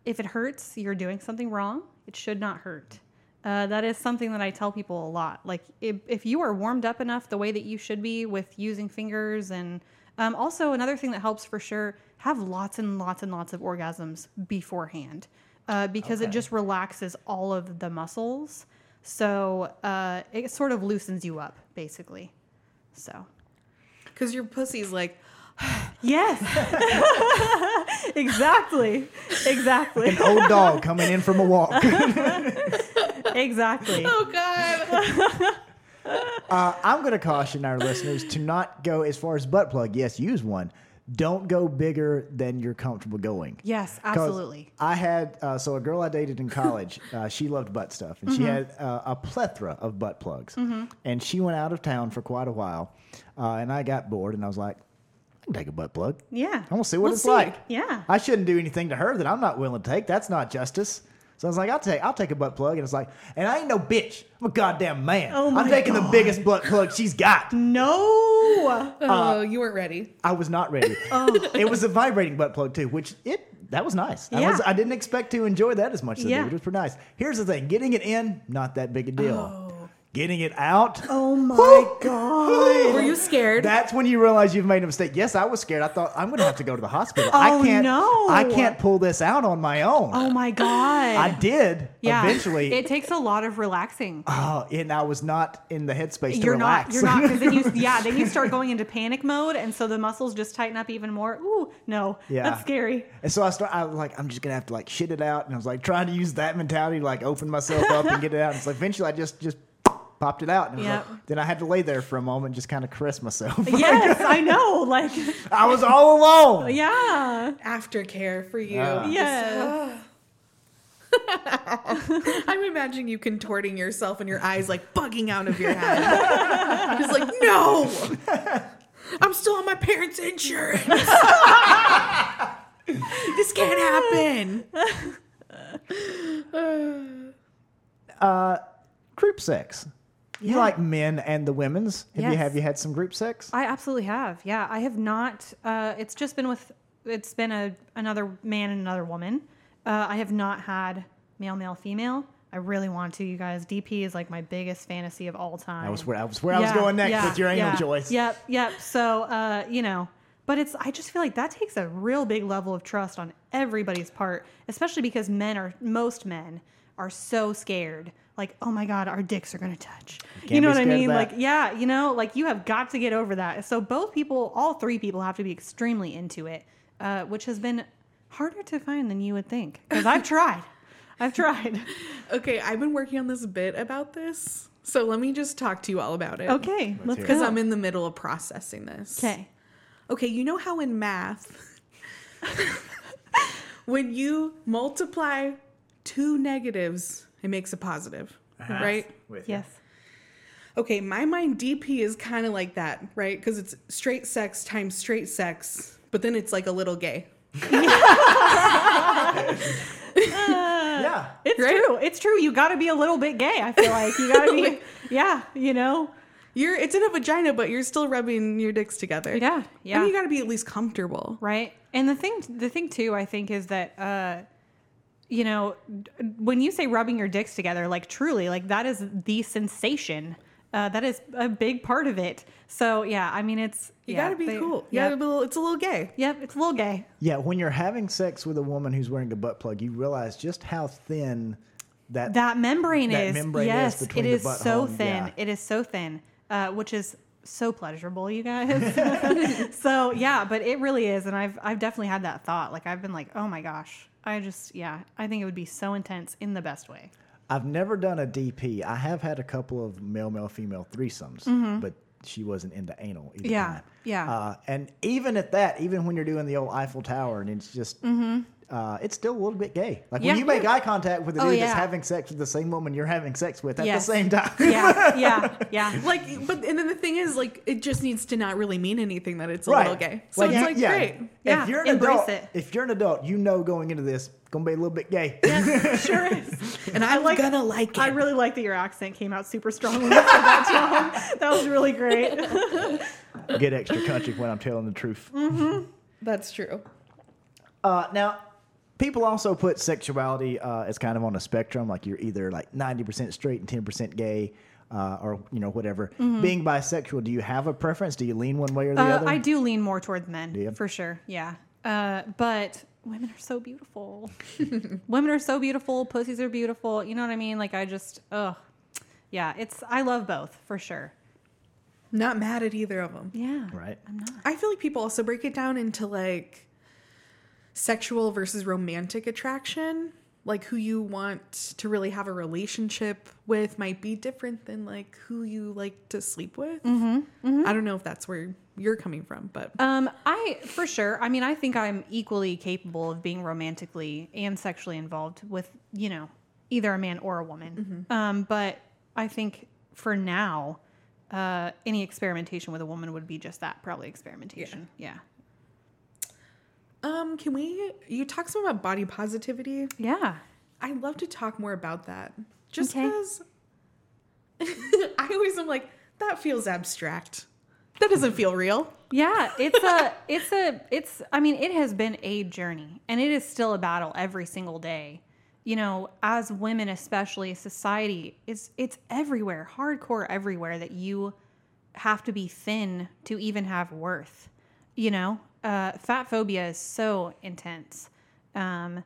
if it hurts, you're doing something wrong. It should not hurt. Uh, that is something that I tell people a lot. Like, if, if you are warmed up enough the way that you should be with using fingers, and um, also another thing that helps for sure, have lots and lots and lots of orgasms beforehand uh, because it just relaxes all of the muscles. So uh, it sort of loosens you up, basically. So, Because your pussy's like, yes. exactly. Exactly. An old dog coming in from a walk. exactly. oh God. Uh, I'm going to caution our listeners to not go as far as butt plug. Yes, use one. don't go bigger than you're comfortable going. Yes, absolutely. I had uh, so a girl I dated in college. Uh, she loved butt stuff, and she Mm-hmm. had uh, a plethora of butt plugs. And she went out of town for quite a while, uh, and I got bored, and I was like, "I can take a butt plug. Yeah. I want to see what Let's it's see. like. Yeah. I shouldn't do anything to her that I'm not willing to take. That's not justice." So I was like, "I'll take, I'll take a butt plug," and it's like, and I ain't no bitch. I'm a goddamn man. Oh I'm my taking the biggest butt plug she's got. No. Oh, uh, you weren't ready. I was not ready. Oh. It was a vibrating butt plug too, which it that was nice. I, was, Yeah. I didn't expect to enjoy that as much as I did. It was pretty nice. Here's the thing: getting it in, not that big a deal. Oh. Getting it out, Oh my god. Were you scared? that's when you realize you've made a mistake. Yes, I was scared. I thought I'm going to have to go to the hospital. I Oh, can't. no. I can't pull this out on my own. Oh my god. I did yeah. eventually. It takes a lot of relaxing. oh, and I was not in the headspace to you're relax. not. You're not. Because then you, yeah, then you start going into panic mode, and so the muscles just tighten up even more. Ooh, no, Yeah. that's scary. And so I start. I was like, I'm just gonna have to like shit it out, and I was like trying to use that mentality, to, like open myself up and get it out. And so eventually, I just just popped it out. And Yep. like, then I had to lay there for a moment, and just kind of caress myself. Yes, I know. Like, I was all alone. yeah, Aftercare for you. Ah. yes. I'm imagining you contorting yourself and your eyes like bugging out of your head. Just like, no! I'm still on my parents' insurance. this can't happen. Uh, group sex. You Yeah. like men and the women's? Have you have you had some group sex? I absolutely have. Yeah, I have not. Uh, it's just been with. It's been a another man and another woman. Uh, I have not had male, male, female. I really want to. You guys, DP is like my biggest fantasy of all time. I was where I was where I was going next yeah, with your anal yeah. choice. Yep, yep. So, uh, you know, but it's I just feel like that takes a real big level of trust on everybody's part, especially because men are most men are so scared. Like, oh my god, our dicks are gonna touch. You, can't know what I mean? Like, yeah, you know, like you have got to get over that. So both people, all three people, have to be extremely into it, uh, which has been harder to find than you would think. Because I've tried, I've tried. Okay, I've been working on this bit about this. So let me just talk to you all about it. Okay, let's hear it. go. Because I'm in the middle of processing this. Okay. Okay, you know how in math, when you multiply two negatives, it makes a positive, right? With you. Yes. Okay, my mind DP is kind of like that, right? Because it's straight sex times straight sex, but then it's like a little gay. Yeah. It's Right? true. It's true. You got to be a little bit gay. I feel like you got to be. yeah, you know. You're it's in a vagina, but you're still rubbing your dicks together. Yeah, yeah. And you got to be at least comfortable. Right. And the thing, the thing too, I think is that, uh, you know, when you say rubbing your dicks together, like truly, like that is the sensation. Uh, that is a big part of it. So yeah, I mean, it's You yeah, got to be they- cool. You Yep. gotta be a little, it's a little gay. Yep. It's a little gay. Yeah, when you're having sex with a woman who's wearing a butt plug, you realize just how thin that That membrane That is. membrane is yes, between it the is butthole so and- thin. yeah. It is so thin, uh, which is so pleasurable, you guys. so yeah, but it really is, and I've I've definitely had that thought. Like I've been like, oh my gosh, I just yeah, I think it would be so intense in the best way. I've never done a DP. I have had a couple of male, male, female threesomes, but she wasn't into anal either Mm-hmm. Yeah, time. yeah. Uh, and even at that, even when you're doing the old Eiffel Tower, and it's just, uh, it's still a little bit gay. Like Mm-hmm. Yeah. when you make eye contact with a Oh, dude that's yeah. having sex with the same woman you're having sex with at Yes. the same time. Yeah, yeah, yeah. Like, but and then the thing is, like, it just needs to not really mean anything that it's a right. little gay. So it's you- like yeah. great. Yeah, If you're an embrace adult, it. if you're an adult, you know going into this gonna be a little bit gay. Yeah, sure is. And I'm like- gonna like it. I really like that your accent came out super strong when you that, John. That was really great. Get extra country when I'm telling the truth. That's true. Uh, now, people also put sexuality uh, as kind of on a spectrum. Like you're either like 90% straight and 10% gay, uh, or you know whatever. Being bisexual, do you have a preference? Do you lean one way or the Uh, other? I do lean more towards men, for sure. Yeah. Uh, but women are so beautiful. women are so beautiful. Pussies are beautiful. You know what I mean? Like I just, ugh. Yeah, it's. I love both for sure. Not mad at either of them. Yeah. Right. I'm not. I feel like people also break it down into like sexual versus romantic attraction. like who you want to really have a relationship with might be different than like who you like to sleep with. Mm-hmm, I don't know if that's where you're coming from, but Um, I for sure. I mean, I think I'm equally capable of being romantically and sexually involved with you know either a man or a woman. Um, but I think for now, uh, any experimentation with a woman would be just that, probably experimentation. Yeah. Um, can we? You talk some about body positivity. Yeah. I'd love to talk more about that, just Okay. because I always am like that feels abstract. That doesn't feel real. Yeah, it's a, it's a, it's, I mean, it has been a journey and it is still a battle every single day. You know, as women, especially society is, it's everywhere, hardcore everywhere that you have to be thin to even have worth. You know, uh, fat phobia is so intense. Um,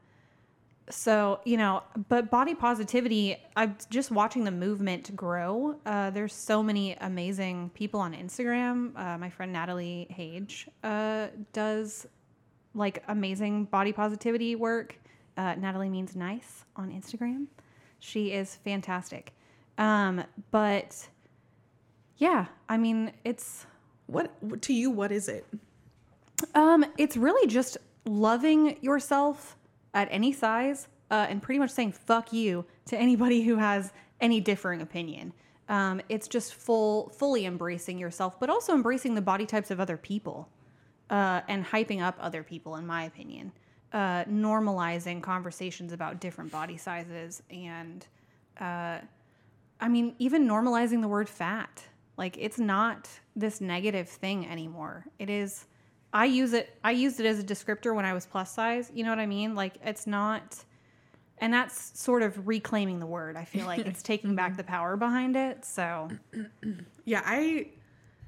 so you know but body positivity i'm just watching the movement grow uh, there's so many amazing people on instagram uh, my friend natalie hage uh, does like amazing body positivity work uh, natalie means nice on instagram she is fantastic um, but yeah i mean it's What to you? What is it? Um, it's really just loving yourself at any size uh, and pretty much saying fuck you to anybody who has any differing opinion. Um, it's just full, fully embracing yourself, but also embracing the body types of other people uh, and hyping up other people, in my opinion. Uh, normalizing conversations about different body sizes and, uh, I mean, even normalizing the word fat. Like, it's not this negative thing anymore. It is. I use it. I used it as a descriptor when I was plus size. You know what I mean? Like it's not, and that's sort of reclaiming the word. I feel like it's taking back mm-hmm. the power behind it. So Yeah, I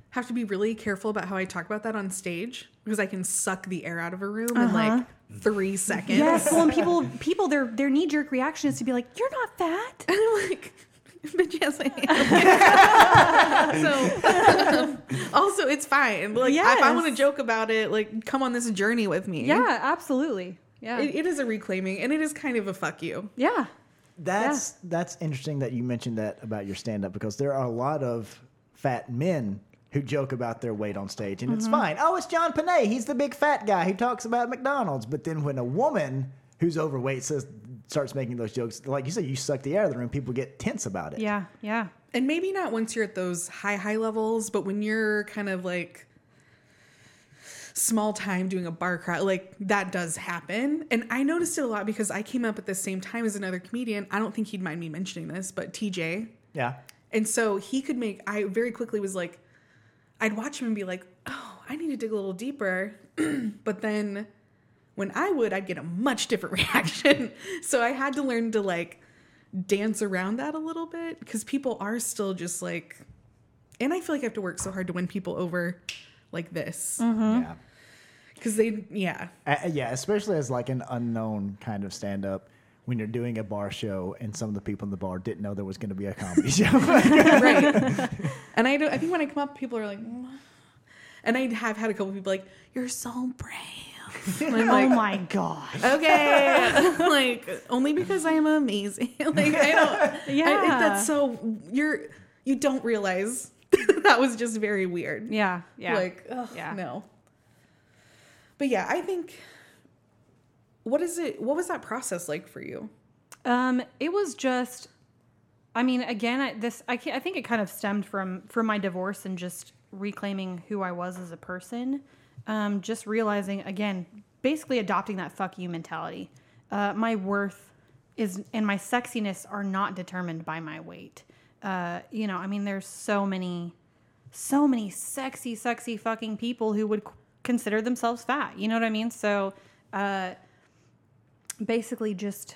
have to be really careful about how I talk about that on stage because I can suck the air out of a room in uh-huh. like three seconds. yes, well, and people, people, their their knee jerk reaction is to be like, "You're not fat." And I'm like, but yes, I am. so also, it's fine. Like, if I want to joke about it, like, come on this journey with me. Yeah, absolutely. Yeah, It, it is a reclaiming, and it is kind of a fuck you. yeah, That's that's interesting that you mentioned that about your stand up because there are a lot of fat men who joke about their weight on stage and Mm-hmm. it's fine. Oh, it's John Pinette. He's the big fat guy who talks about McDonald's. But then when a woman who's overweight says starts making those jokes, like you said, you suck the air out of the room, people get tense about it. yeah, yeah. And maybe not once you're at those high, high levels, but when you're kind of like small time doing a bar crowd, like that does happen. And I noticed it a lot because I came up at the same time as another comedian. I don't think he'd mind me mentioning this, but TJ. Yeah. And so he could make, I very quickly was like, I'd watch him and be like, oh, I need to dig a little deeper. but then when I would, I'd get a much different reaction. so I had to learn to like dance around that a little bit because people are still just like, and I feel like I have to work so hard to win people over like this Yeah. because they, yeah. Uh, yeah, especially as like an unknown kind of stand up when you're doing a bar show and some of the people in the bar didn't know there was going to be a comedy show. right. and I do. I think when I come up, people are like, "Mm." and I have had a couple people like, "You're so brave." I'm oh my god. okay, like only because I am amazing. like I don't. Yeah. I think that's so. You're. You don't realize that was just very weird. Yeah, yeah. Like, ugh, Yeah. no. But yeah, I think. What is it? What was that process like for you? Um, it was just, I mean, again, I, this I, I think it kind of stemmed from from my divorce and just reclaiming who I was as a person. Um, just realizing again, basically adopting that "fuck you" mentality. Uh, my worth is and my sexiness are not determined by my weight. Uh, you know, I mean, there's so many, so many sexy, sexy fucking people who would consider themselves fat. You know what I mean? So. Uh, basically just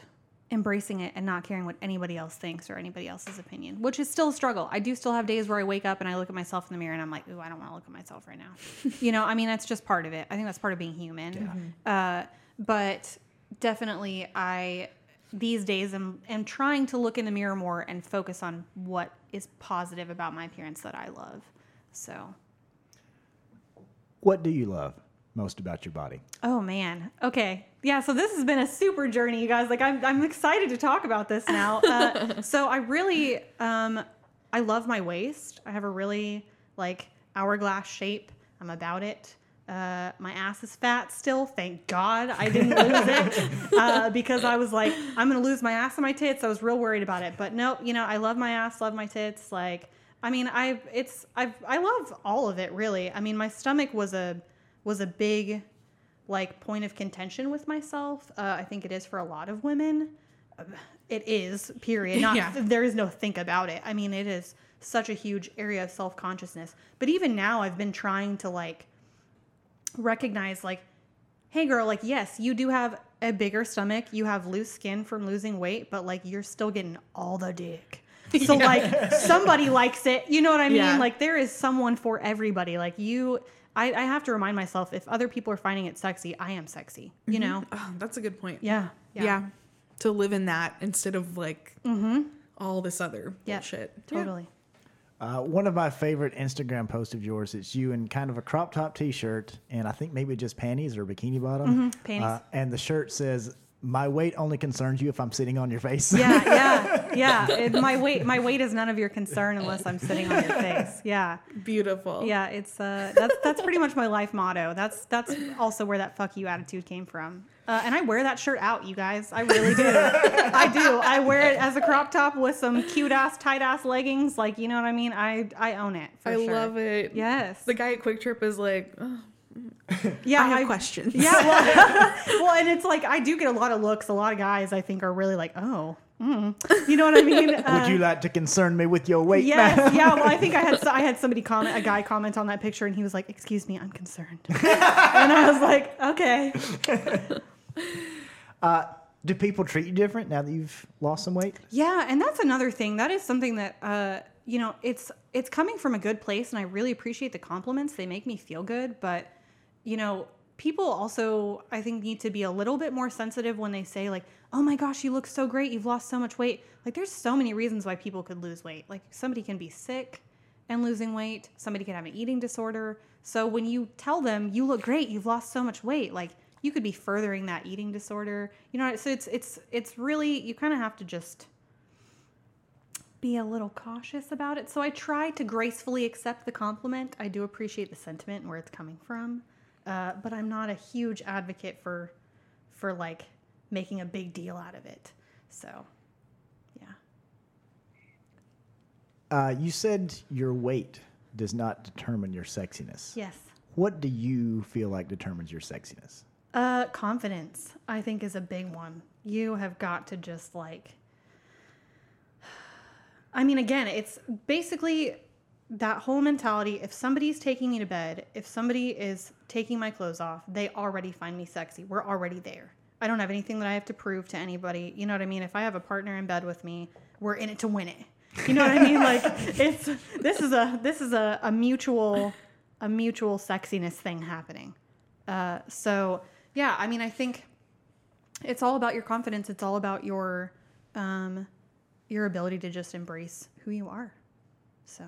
embracing it and not caring what anybody else thinks or anybody else's opinion, which is still a struggle. I do still have days where I wake up and I look at myself in the mirror and I'm like, ooh, I don't want to look at myself right now. you know, I mean, that's just part of it. I think that's part of being human. Uh, but definitely, I these days am, am trying to look in the mirror more and focus on what is positive about my appearance that I love. So, what do you love? Most about your body? Oh man. Okay. Yeah. So this has been a super journey, you guys. Like I'm, I'm excited to talk about this now. Uh, so I really, um, I love my waist. I have a really like hourglass shape. I'm about it. Uh, my ass is fat still. Thank God I didn't lose it uh, because I was like, I'm gonna lose my ass and my tits. I was real worried about it, but no, you know, I love my ass, love my tits. Like, I mean, I it's I I love all of it really. I mean, my stomach was a was a big like point of contention with myself. Uh, I think it is for a lot of women. Uh, It is, period. Not Yeah. there is no think about it. I mean, it is such a huge area of self consciousness. But even now, I've been trying to like recognize, like, hey, girl, like, yes, you do have a bigger stomach. You have loose skin from losing weight, but like, you're still getting all the dick. So like, somebody likes it. You know what I mean? Yeah. Like, there is someone for everybody. Like, you. I, I have to remind myself if other people are finding it sexy, I am sexy. You know? Oh, that's a good point. Yeah. Yeah. To live in that instead of like all this other Yeah. bullshit. Totally. Uh, one of my favorite Instagram posts of yours, it's you in kind of a crop top t-shirt and I think maybe just panties or bikini bottom. panties. Uh, and the shirt says, "My weight only concerns you if I'm sitting on your face." Yeah, yeah, yeah. It, my weight, my weight is none of your concern unless I'm sitting on your face. Yeah, Beautiful. yeah. It's uh, that's that's pretty much my life motto. That's that's also where that fuck you attitude came from. Uh, and I wear that shirt out, you guys. I really do. I do. I wear it as a crop top with some cute ass tight ass leggings. Like you know what I mean. I I own it. For I sure. love it. Yes. The guy at QuikTrip is like, "Oh, yeah. I have questions. Yeah, well, well, and it's like I do get a lot of looks. A lot of guys, I think, are really like, "Oh, mm. you know what I mean?" Uh, Would you like to concern me with your weight? Yes, yeah. Well, I think I had I had somebody comment, a guy comment on that picture, and he was like, "Excuse me, I'm concerned," and I was like, "Okay." Do people treat you different now that you've lost some weight? Yeah, and that's another thing. That is something that uh, you know, it's it's coming from a good place, and I really appreciate the compliments. They make me feel good, but you know, people also I think need to be a little bit more sensitive when they say like, "Oh my gosh, you look so great. You've lost so much weight." Like, there's so many reasons why people could lose weight. Like, somebody can be sick and losing weight. Somebody can have an eating disorder. So when you tell them you look great, you've lost so much weight, like you could be furthering that eating disorder. You know, so it's it's it's really you kind of have to just be a little cautious about it. So I try to gracefully accept the compliment. I do appreciate the sentiment and where it's coming from, uh, but I'm not a huge advocate for for like making a big deal out of it. So, yeah. Uh, you said your weight does not determine your sexiness. Yes. What do you feel like determines your sexiness? Uh, confidence, I think, is a big one. You have got to just like. I mean, again, it's basically that whole mentality. If somebody's taking me to bed, if somebody is taking my clothes off, they already find me sexy. We're already there. I don't have anything that I have to prove to anybody. You know what I mean? If I have a partner in bed with me, we're in it to win it. You know what I mean? Like it's this is a this is a, a mutual a mutual sexiness thing happening. Uh, so yeah, I mean, I think it's all about your confidence. It's all about your um, your ability to just embrace who you are. So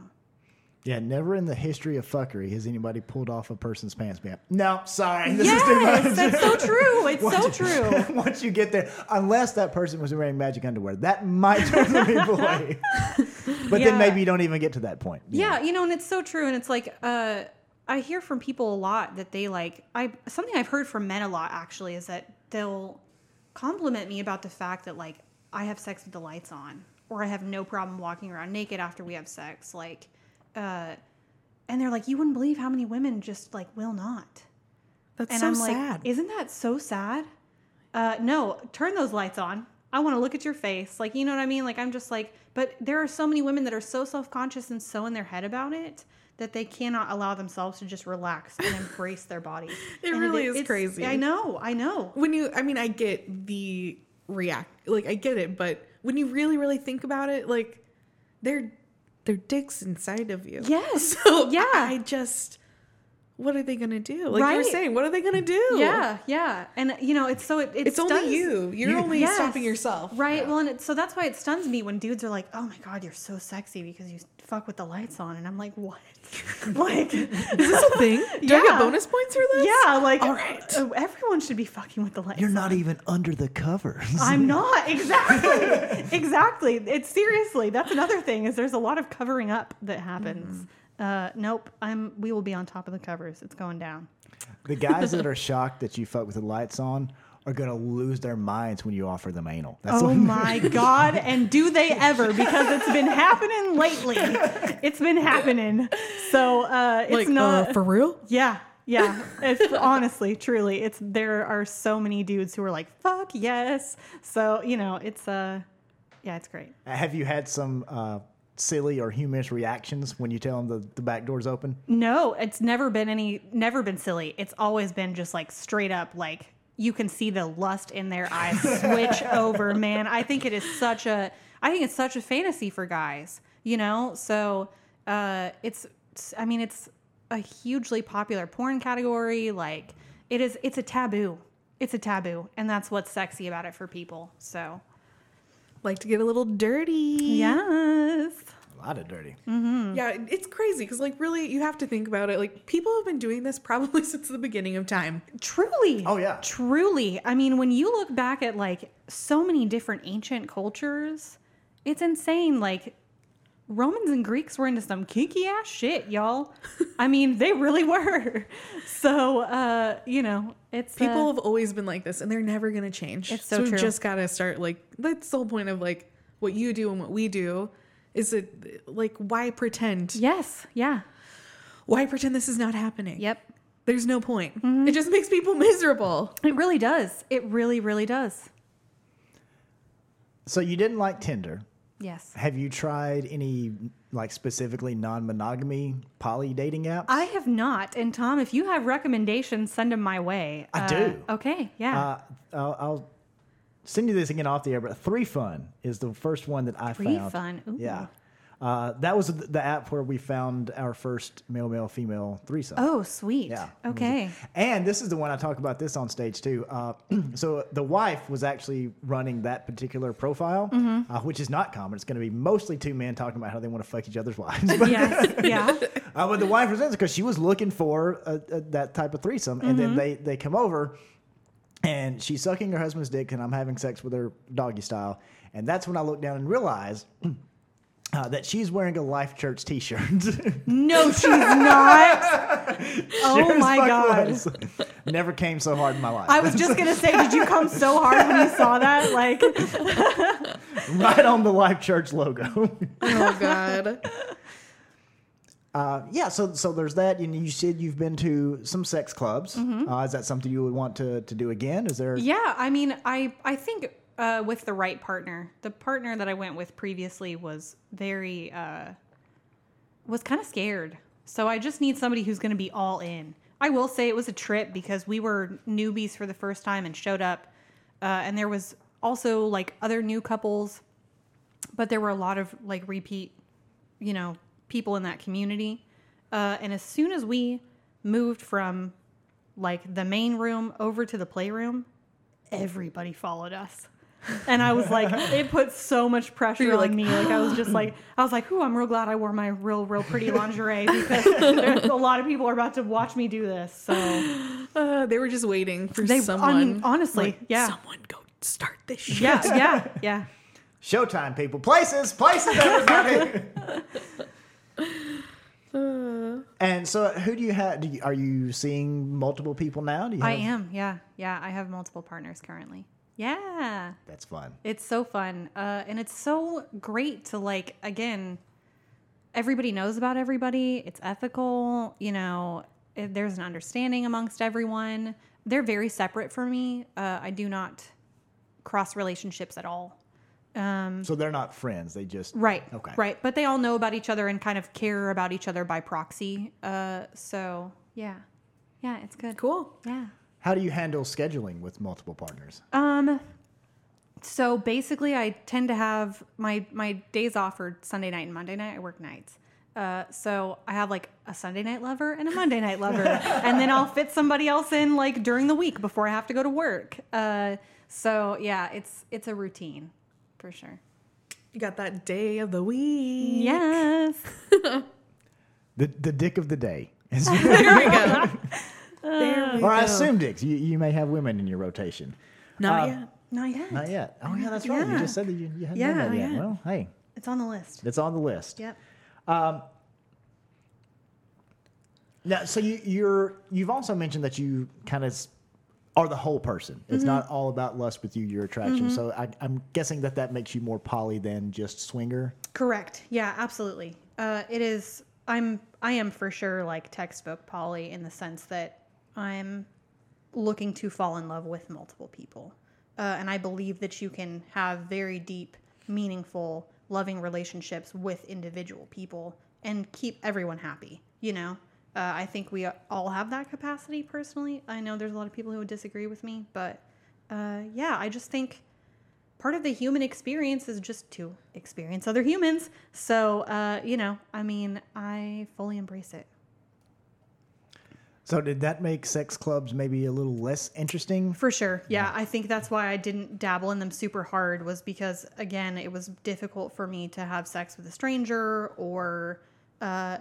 Yeah, never in the history of fuckery has anybody pulled off a person's pants. Man, no, sorry, this is too much. that's so true. It's so Once you- true. Once you get there, unless that person was wearing magic underwear, that might turn the people away. But Yeah. then maybe you don't even get to that point. you know? Yeah, you know, and it's so true. And it's like, uh, I hear from people a lot that they like, I, something I've heard from men a lot actually is that they'll compliment me about the fact that like I have sex with the lights on or I have no problem walking around naked after we have sex. Like, uh, and they're like, you wouldn't believe how many women just like will not. That's And so I'm like, sad. isn't that so sad? Uh, no, turn those lights on. I want to look at your face. Like, you know what I mean? Like, I'm just like, but there are so many women that are so self conscious and so in their head about it that they cannot allow themselves to just relax and embrace their bodies. It And really is it's- crazy. I know. I know. when you, I mean, I get the react, like I get it, but when you really, really think about it, like they're they're dicks inside of you. Yes. So Yeah. I just what are they gonna do? Like you were saying, what are they gonna do? Yeah, yeah, and you know, it's so it, it It's only you. You're You- only Yes. stopping yourself. right? Well, and it, so that's why it stuns me when dudes are like, "Oh my god, you're so sexy because you fuck with the lights on," and I'm like, "What? like, Is this a thing? Do I get bonus points for this? yeah, like, All right. uh, everyone should be fucking with the lights." You're on. not even under the covers. I'm not exactly, exactly. It's seriously that's another thing is there's a lot of covering up that happens. Uh, nope, I'm. We will be on top of the covers. It's going down. The guys that are shocked that you fuck with the lights on are gonna lose their minds when you offer them anal. That's Oh my god! And do they ever? Because it's been happening lately. It's been happening. So uh, it's Like not uh, for real? Yeah, yeah. It's honestly, truly, it's there are so many dudes who are like, "Fuck yes." So you know, it's uh, yeah, it's great. Have you had some uh, silly or humorous reactions when you tell them the, the back door's open? No, it's never been any, never been silly. It's always been just like straight up, like you can see the lust in their eyes switch over. Man, I think it is such a, I think it's such a fantasy for guys. You know, so uh, it's, I mean, it's a hugely popular porn category. Like it is, it's a taboo. It's a taboo, and that's what's sexy about it for people. So Like to get a little dirty. yes, A lot of dirty. Mm-hmm. Yeah, it's crazy because like really you have to think about it. Like people have been doing this probably since the beginning of time. Truly. Oh, yeah. Truly. I mean, when you look back at like so many different ancient cultures, it's insane. Like Romans and Greeks were into some kinky ass shit, y'all. I mean, they really were. So, uh, you know, it's People uh, have always been like this and they're never gonna change. It's so we true. just gotta start like that's the whole point of like what you do and what we do. Is it like why pretend? yes, yeah, Why pretend this is not happening? yep. There's no point. It just makes people miserable. It really does. It really, really does. So you didn't like Tinder. Yes. Have you tried any like specifically non-monogamy poly dating apps? I have not. And Tom, if you have recommendations, send them my way. I Uh, do. Okay. Yeah. Uh, I'll, I'll send you this again off the air, but Three Fun is the first one that I Three found. Fun, ooh. Yeah. Uh, that was the app where we found our first male male female threesome. oh, sweet. Yeah. Okay. And this is the one I talk about this on stage too. Uh, so the wife was actually running that particular profile, Mm-hmm. uh, which is not common. It's going to be mostly two men talking about how they want to fuck each other's wives. But, yes. Yeah. uh, but the wife was in because she was looking for a, a, that type of threesome, and Mm-hmm. then they they come over, and she's sucking her husband's dick, and I'm having sex with her doggy style, and that's when I look down and realize. Uh, that she's wearing a Life Church T-shirt. No, she's not. oh Sure my god. was. Never came so hard in my life. I was just gonna say, did you come so hard when you saw that? Like, right on the Life Church logo. Oh god. uh, yeah, so so there's that. And you said you've been to some sex clubs. Mm-hmm. Uh, is that something you would want to, to do again? Is there? yeah, I mean, I I think uh, with the right partner, the partner that I went with previously was very uh, was kind of scared. So I just need somebody who's gonna be all in. I will say it was a trip because we were newbies for the first time and showed up, uh, and there was also like other new couples, but there were a lot of like repeat you know people in that community uh, and as soon as we moved from like the main room over to the playroom everybody followed us and i was like it put so much pressure You're on like, me like i was just like i was like ooh i'm real glad i wore my real real pretty lingerie because a lot of people are about to watch me do this so Uh, they were just waiting for They- someone. I mean, honestly, like, yeah. Someone go start this shit. yeah yeah yeah Showtime, people. Places, places, everybody. and so, who do you have? Do you, are you seeing multiple people now? Do you i am yeah yeah i have multiple partners currently yeah That's fun. It's so fun. Uh, and it's so great to like, again, everybody knows about everybody. It's ethical. You know, there's an understanding amongst everyone. They're very separate for me. Uh, I do not cross relationships at all. So they're not friends. They just Right. Okay. Right. But they all know about each other and kind of care about each other by proxy. Uh, so, yeah. Yeah, it's good. Cool. Yeah. How do you handle scheduling with multiple partners? Um, so basically, I tend to have my my days off are Sunday night and Monday night. I work nights, Uh, so I have like a Sunday night lover and a Monday night lover, and then I'll fit somebody else in like during the week before I have to go to work. Uh, so yeah, it's it's a routine for sure. You got that day of the week. Yes. The the dick of the day. is- There we go. There we or I go. assume dicks. You, you may have women in your rotation. Not Uh, yet. Not yet. Not yet. Oh yeah, that's right. You just said that you, you hadn't Yeah, done that yet. yeah. Well, hey, It's on the list. it's on the list. Yep. Now, so you, you're you've also mentioned that you kind of are the whole person. It's Mm-hmm. not all about lust with you, your attraction. So I, I'm guessing that that makes you more poly than just swinger. Correct. Yeah, absolutely. Uh, it is. I'm. I am for sure like textbook poly in the sense that I'm looking to fall in love with multiple people, uh, and I believe that you can have very deep, meaningful, loving relationships with individual people and keep everyone happy. You know. Uh, I think we all have that capacity personally. I know there's a lot of people who would disagree with me, but uh, yeah, I just think part of the human experience is just to experience other humans. So, uh, you know, I mean, I fully embrace it. So did that make sex clubs maybe a little less interesting? For sure. Yeah, I think that's why I didn't dabble in them super hard was because again, it was difficult for me to have sex with a stranger or uh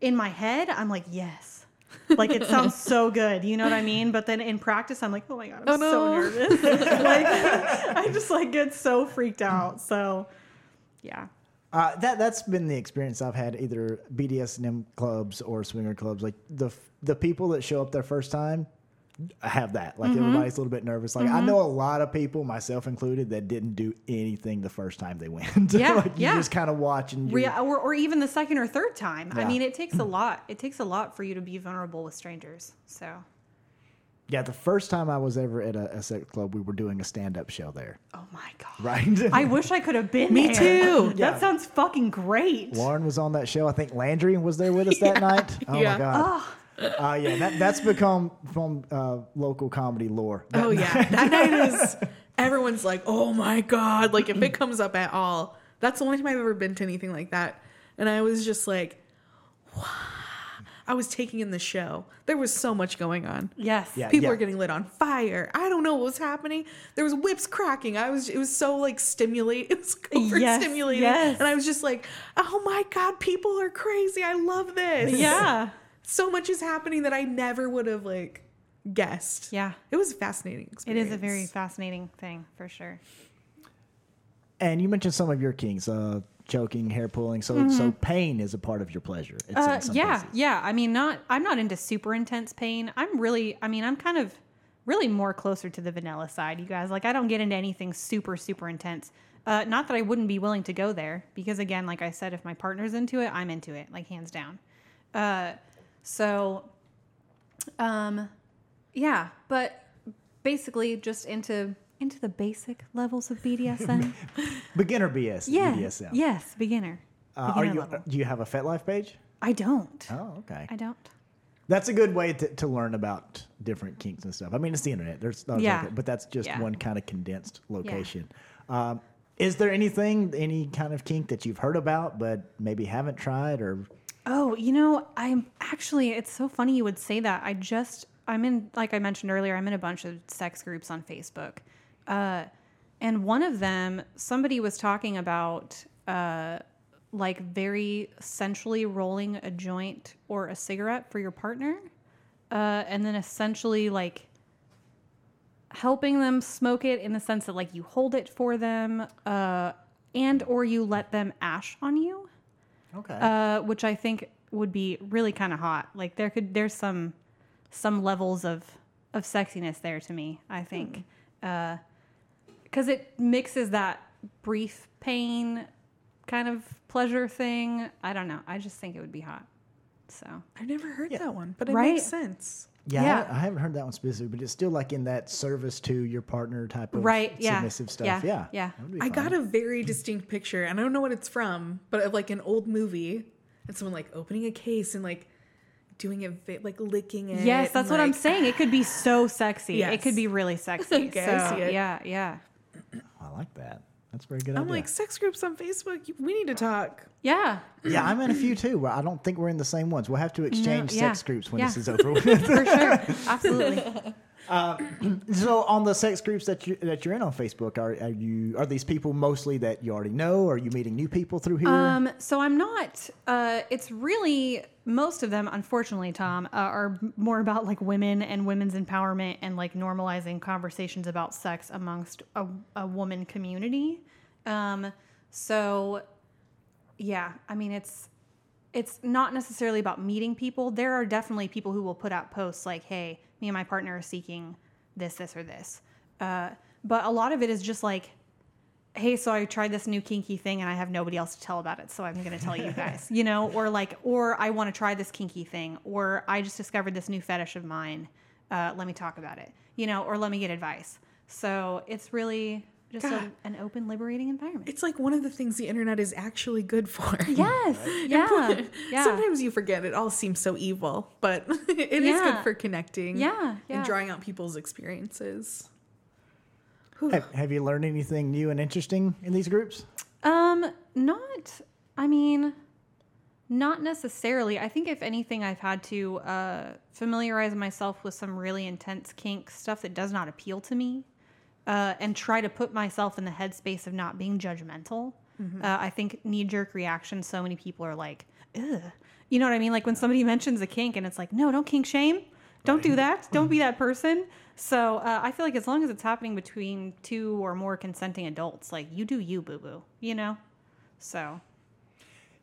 in my head, I'm like, yes. Like it sounds so good, you know what I mean? But then in practice, I'm like, oh my god, I'm so no. nervous. like I just like get so freaked out. So, yeah. Uh, that that's been the experience I've had either BDSM clubs or swinger clubs. Like the the people that show up their first time have that. Like Mm-hmm. everybody's a little bit nervous. Like I know a lot of people, myself included, that didn't do anything the first time they went. Yeah, like you yeah. just kind of watch and you, Re- or, or even the second or third time. I mean, it takes a lot. It takes a lot for you to be vulnerable with strangers. So, yeah. The first time I was ever at a, a sex club, we were doing a stand up show there. oh my god. Right. I wish I could have been Me there. too. That sounds fucking great. Lauren was on that show. I think Landry was there with us that night. Oh Yeah. my god. Uh, yeah, that, that's become from uh, local comedy lore. That Oh yeah, that night is. Everyone's like, "Oh my god!" Like if it comes up at all, that's the only time I've ever been to anything like that. And I was just like, wow. I was taking in the show. There was so much going on. Yes. Yeah. People were getting lit on fire. I don't know what was happening. There was whips cracking. I was it was so like stimulate. It was overstimulating. yes. And I was just like, oh my god, people are crazy. I love this. Yeah. So much is happening that I never would have like guessed. Yeah. It was a fascinating It experience. is a very fascinating thing for sure. And you mentioned some of your kings. uh, choking, hair pulling. So so pain is a part of your pleasure. It's in Uh, yeah, cases. yeah. I mean, not. I'm not into super intense pain. I'm really. I mean, I'm kind of really more closer to the vanilla side. You guys, like, I don't get into anything super super intense. Uh, not that I wouldn't be willing to go there because, again, like I said, if my partner's into it, I'm into it, like hands down. Uh, so, um, yeah, but basically just into into the basic levels of BDSM. Beginner BS. yeah. BDSM. Yes, beginner. Uh, are you? level. Do you have a FetLife page? I don't. Oh, okay. I don't. That's a good way to, to learn about different kinks and stuff. I mean, it's the internet. There's, there's Yeah. like- but that's just Yeah. one kind of condensed location. Um, is there anything, any kind of kink that you've heard about but maybe haven't tried or? Oh, you know, I'm actually, it's so funny you would say that. I just, I'm in, like I mentioned earlier, I'm in a bunch of sex groups on Facebook. Uh, and one of them, somebody was talking about, uh, like very sensually rolling a joint or a cigarette for your partner. Uh, and then essentially like helping them smoke it in the sense that like you hold it for them, uh, and or you let them ash on you Okay. uh, which I think would be really kind of hot. Like there could there's some some levels of of sexiness there to me. I think because it mixes that brief pain kind of pleasure thing. I don't know. I just think it would be hot. So I've never heard that one, but it Right? makes sense. yeah, yeah. I, I haven't heard that one specifically, but it's still like in that service to your partner type of right, yeah, submissive stuff. yeah, Yeah. yeah. That would be I got a very distinct picture, and I don't know what it's from, but of like an old movie, and someone like opening a case and like doing it, vi- like licking it. Yes, that's and, what I'm saying. It could be so sexy. It could be really sexy. Okay, I so, see it. Yeah, yeah. I like that. That's a very good I'm idea. like, sex groups on Facebook. We need to talk. Yeah, yeah, I'm in a few too. But I don't think we're in the same ones. We'll have to exchange yeah, sex groups when yeah. this is over. with. for sure. Absolutely. so, on the sex groups that you that you're in on Facebook, are, are you are these people mostly that you already know? Are you meeting new people through here? Um, so I'm not. Uh, it's really most of them, unfortunately, Tom, uh, are more about like women and women's empowerment and like normalizing conversations about sex amongst a, a woman community. Um, so yeah, I mean it's it's not necessarily about meeting people. There are definitely people who will put out posts like, "Hey, me and my partner are seeking this, this, or this," uh, but a lot of it is just like hey, so I tried this new kinky thing and I have nobody else to tell about it, so I'm going to tell you guys, you know, or like, or I want to try this kinky thing, or I just discovered this new fetish of mine. Uh, let me talk about it, you know, or let me get advice. So it's really just a, an open, liberating environment. It's like one of the things the internet is actually good for. Yes, yeah, yeah. Sometimes you forget it all seems so evil, but it is Yeah. good for connecting. Yeah, yeah. And drawing out people's experiences. have, have you learned anything new and interesting in these groups? Um, not. I mean, not necessarily. I think if anything, I've had to uh, familiarize myself with some really intense kink stuff that does not appeal to me, uh, and try to put myself in the headspace of not being judgmental. Uh, I think knee jerk reaction. So many people are like, "Ugh," you know what I mean? Like when somebody mentions a kink, and it's like, "No, don't kink shame. Don't do that. Don't be that person." So uh, I feel like as long as it's happening between two or more consenting adults, like you do you, boo boo. You know. So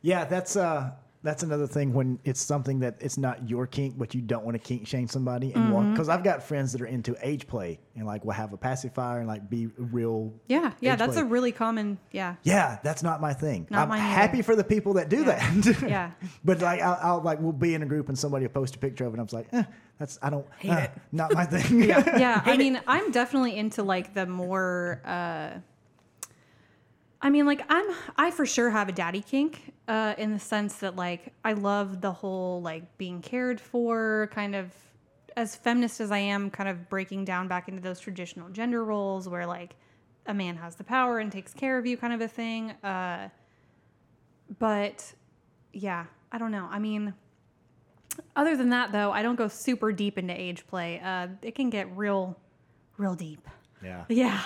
Yeah, that's uh that's another thing when it's something that it's not your kink, but you don't want to kink shame somebody and Mm-hmm. because I've got friends that are into age play and like will have a pacifier and like be real. Yeah, yeah, age that's play. a really common. Yeah, Yeah, that's not my thing. Not I'm mine either. happy for the people that do Yeah. that. Yeah. but like, I'll, I'll like we'll be in a group and somebody will post a picture of it. and I'm just like, eh, that's I don't Hate uh, it. Not my thing. yeah. I mean, I'm definitely into like the more. uh I mean, like I'm. I for sure have a daddy kink, uh, in the sense that like I love the whole like being cared for, kind of. As feminist as I am, kind of breaking down back into those traditional gender roles where like a man has the power and takes care of you, kind of a thing. Uh, but yeah, I don't know. I mean, other than that, though, I don't go super deep into age play. Uh, it can get real, real deep. yeah. Yeah.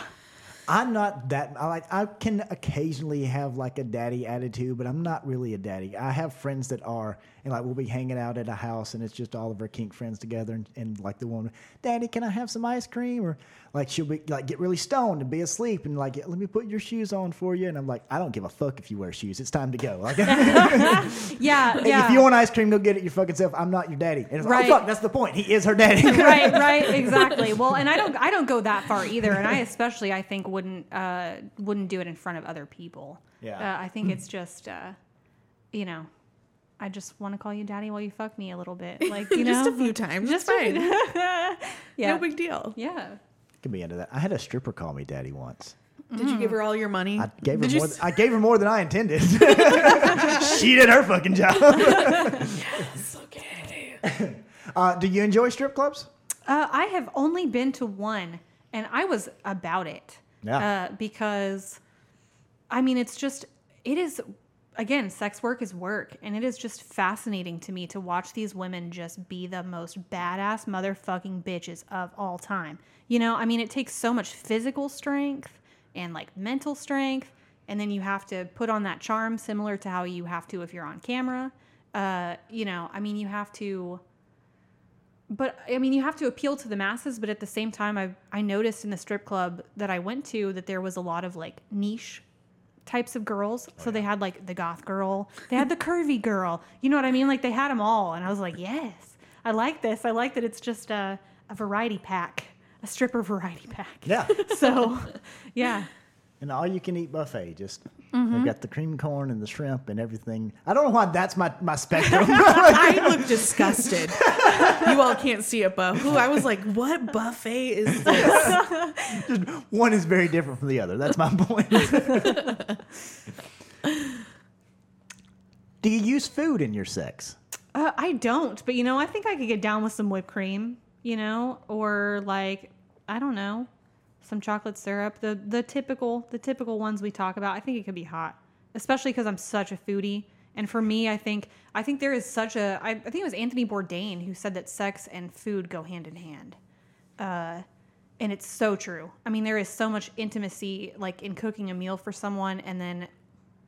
I'm not that. I like. I can occasionally have like a daddy attitude, but I'm not really a daddy. I have friends that are, and like we'll be hanging out at a house, and it's just all of our kink friends together, and, and like the woman, Daddy, can I have some ice cream? Or like she'll be like get really stoned and be asleep, and like let me put your shoes on for you, and I'm like, I don't give a fuck if you wear shoes. It's time to go. Like, Yeah. Yeah. if you want ice cream, go get it your fucking self. I'm not your daddy. And it's like, Right. oh fuck, that's the point. He is her daddy. right. Right. Exactly. Well, and I don't. I don't go that far either, and I especially, I think, wouldn't uh, wouldn't do it in front of other people. Yeah. Uh, I think it's just, uh, you know. I just want to call you daddy while you fuck me a little bit, like you know, Just a few times. Just Just fine. yeah, No big deal. yeah. Can be into that. I had a stripper call me daddy once. Did you give her all your money? I gave her Did you more. s- th- I gave her more than I intended. she did her fucking job. It's okay. Uh, do you enjoy strip clubs? Uh, I have only been to one, and I was about it. Yeah. Uh, because, I mean, it's just, it is, again, sex work is work, and it is just fascinating to me to watch these women just be the most badass motherfucking bitches of all time. You know, I mean, it takes so much physical strength and like mental strength, and then you have to put on that charm similar to how you have to if you're on camera. Uh, you know, I mean, you have to but I mean, you have to appeal to the masses. But at the same time, I I noticed in the strip club that I went to that there was a lot of like niche types of girls. so oh, they had like the goth girl, they had the curvy girl. You know what I mean? Like they had them all, and I was like, yes, I like this. I like that it's just a a variety pack, a stripper variety pack. Yeah. So, yeah. An all you can eat buffet. Just Mm-hmm. they've got the cream corn and the shrimp and everything. I don't know why that's my, my spectrum. I look disgusted. you all can't see it, but who I was like, what buffet is this? Just one is very different from the other. That's my point. do you use food in your sex? Uh, I don't, but you know, I think I could get down with some whipped cream, you know, or like I don't know, some chocolate syrup, the the typical the typical ones we talk about. I think it could be hot, especially because I'm such a foodie. And for me, I think I think there is such a I, I think it was Anthony Bourdain who said that sex and food go hand in hand. Uh, and it's so true. I mean, there is so much intimacy like in cooking a meal for someone and then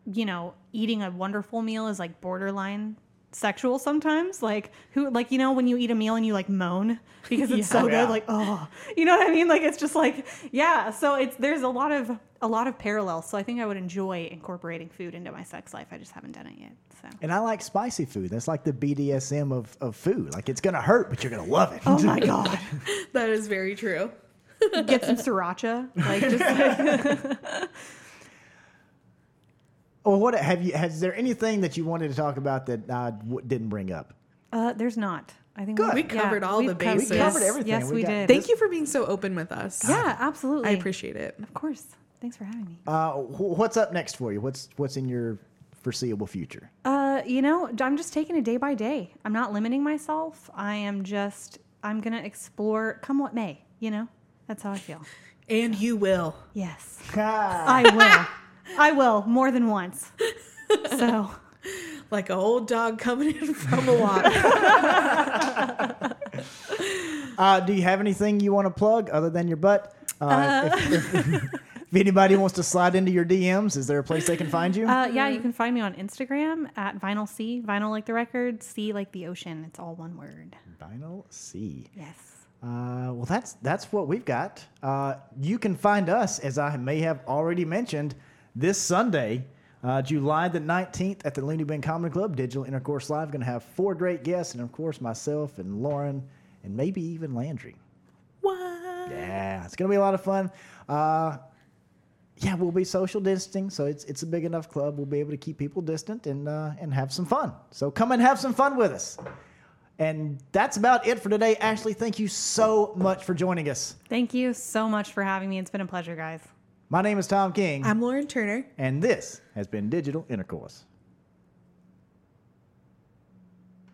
you know, eating a wonderful meal is like borderline sexual sometimes. Like who like you know when you eat a meal and you like moan because it's so Yeah. good like oh. You know what I mean? Like it's just like yeah, so it's there's a lot of a lot of parallels. So I think I would enjoy incorporating food into my sex life. I just haven't done it yet. So And I like spicy food. That's like the BDSM of, of food. Like it's gonna hurt, but you're gonna love it. Oh my god. That is very true. Get some sriracha. Like just Well, what have you? Has there anything that you wanted to talk about that I w- didn't bring up? uh there's not. I think Good. We covered all we've the covered- bases. We covered everything. Yes, We we, did. Thank you for being so open with us. Yeah, absolutely. I appreciate it. Of course. Thanks for having me. Uh, wh- what's up next for you? What's what's in your foreseeable future? Uh, you know, I'm just taking it day by day. I'm not limiting myself. I am just, I'm going to explore come what may, you know? That's how I feel. And you will. Yes. I will. I will more than once. So, Like a old dog coming in from a walk. Uh, do you have anything you want to plug other than your butt? Uh, if, if, if anybody wants to slide into your DMs, is there a place they can find you? uh, yeah, you can find me on Instagram at Vinyl Sea, Vinyl like the record, Sea like the ocean. It's all one word. Vinyl Sea. Yes. Uh, well, that's that's what we've got. Uh, you can find us, as I may have already mentioned, this Sunday, uh, July the 19th at the Loony Bin Comedy Club, Digital Intercourse Live. Going to have four great guests, and of course, myself and Lauren, and maybe even Landry. what? Yeah, it's going to be a lot of fun. Uh, yeah, we'll be social distancing, so it's it's a big enough club. We'll be able to keep people distant and uh, and have some fun. So come and have some fun with us. And that's about it for today. Ashley, thank you so much for joining us. Thank you so much for having me. It's been a pleasure, guys. My name is Tom King, I'm Lauren Turner. and this has been Digital Intercourse.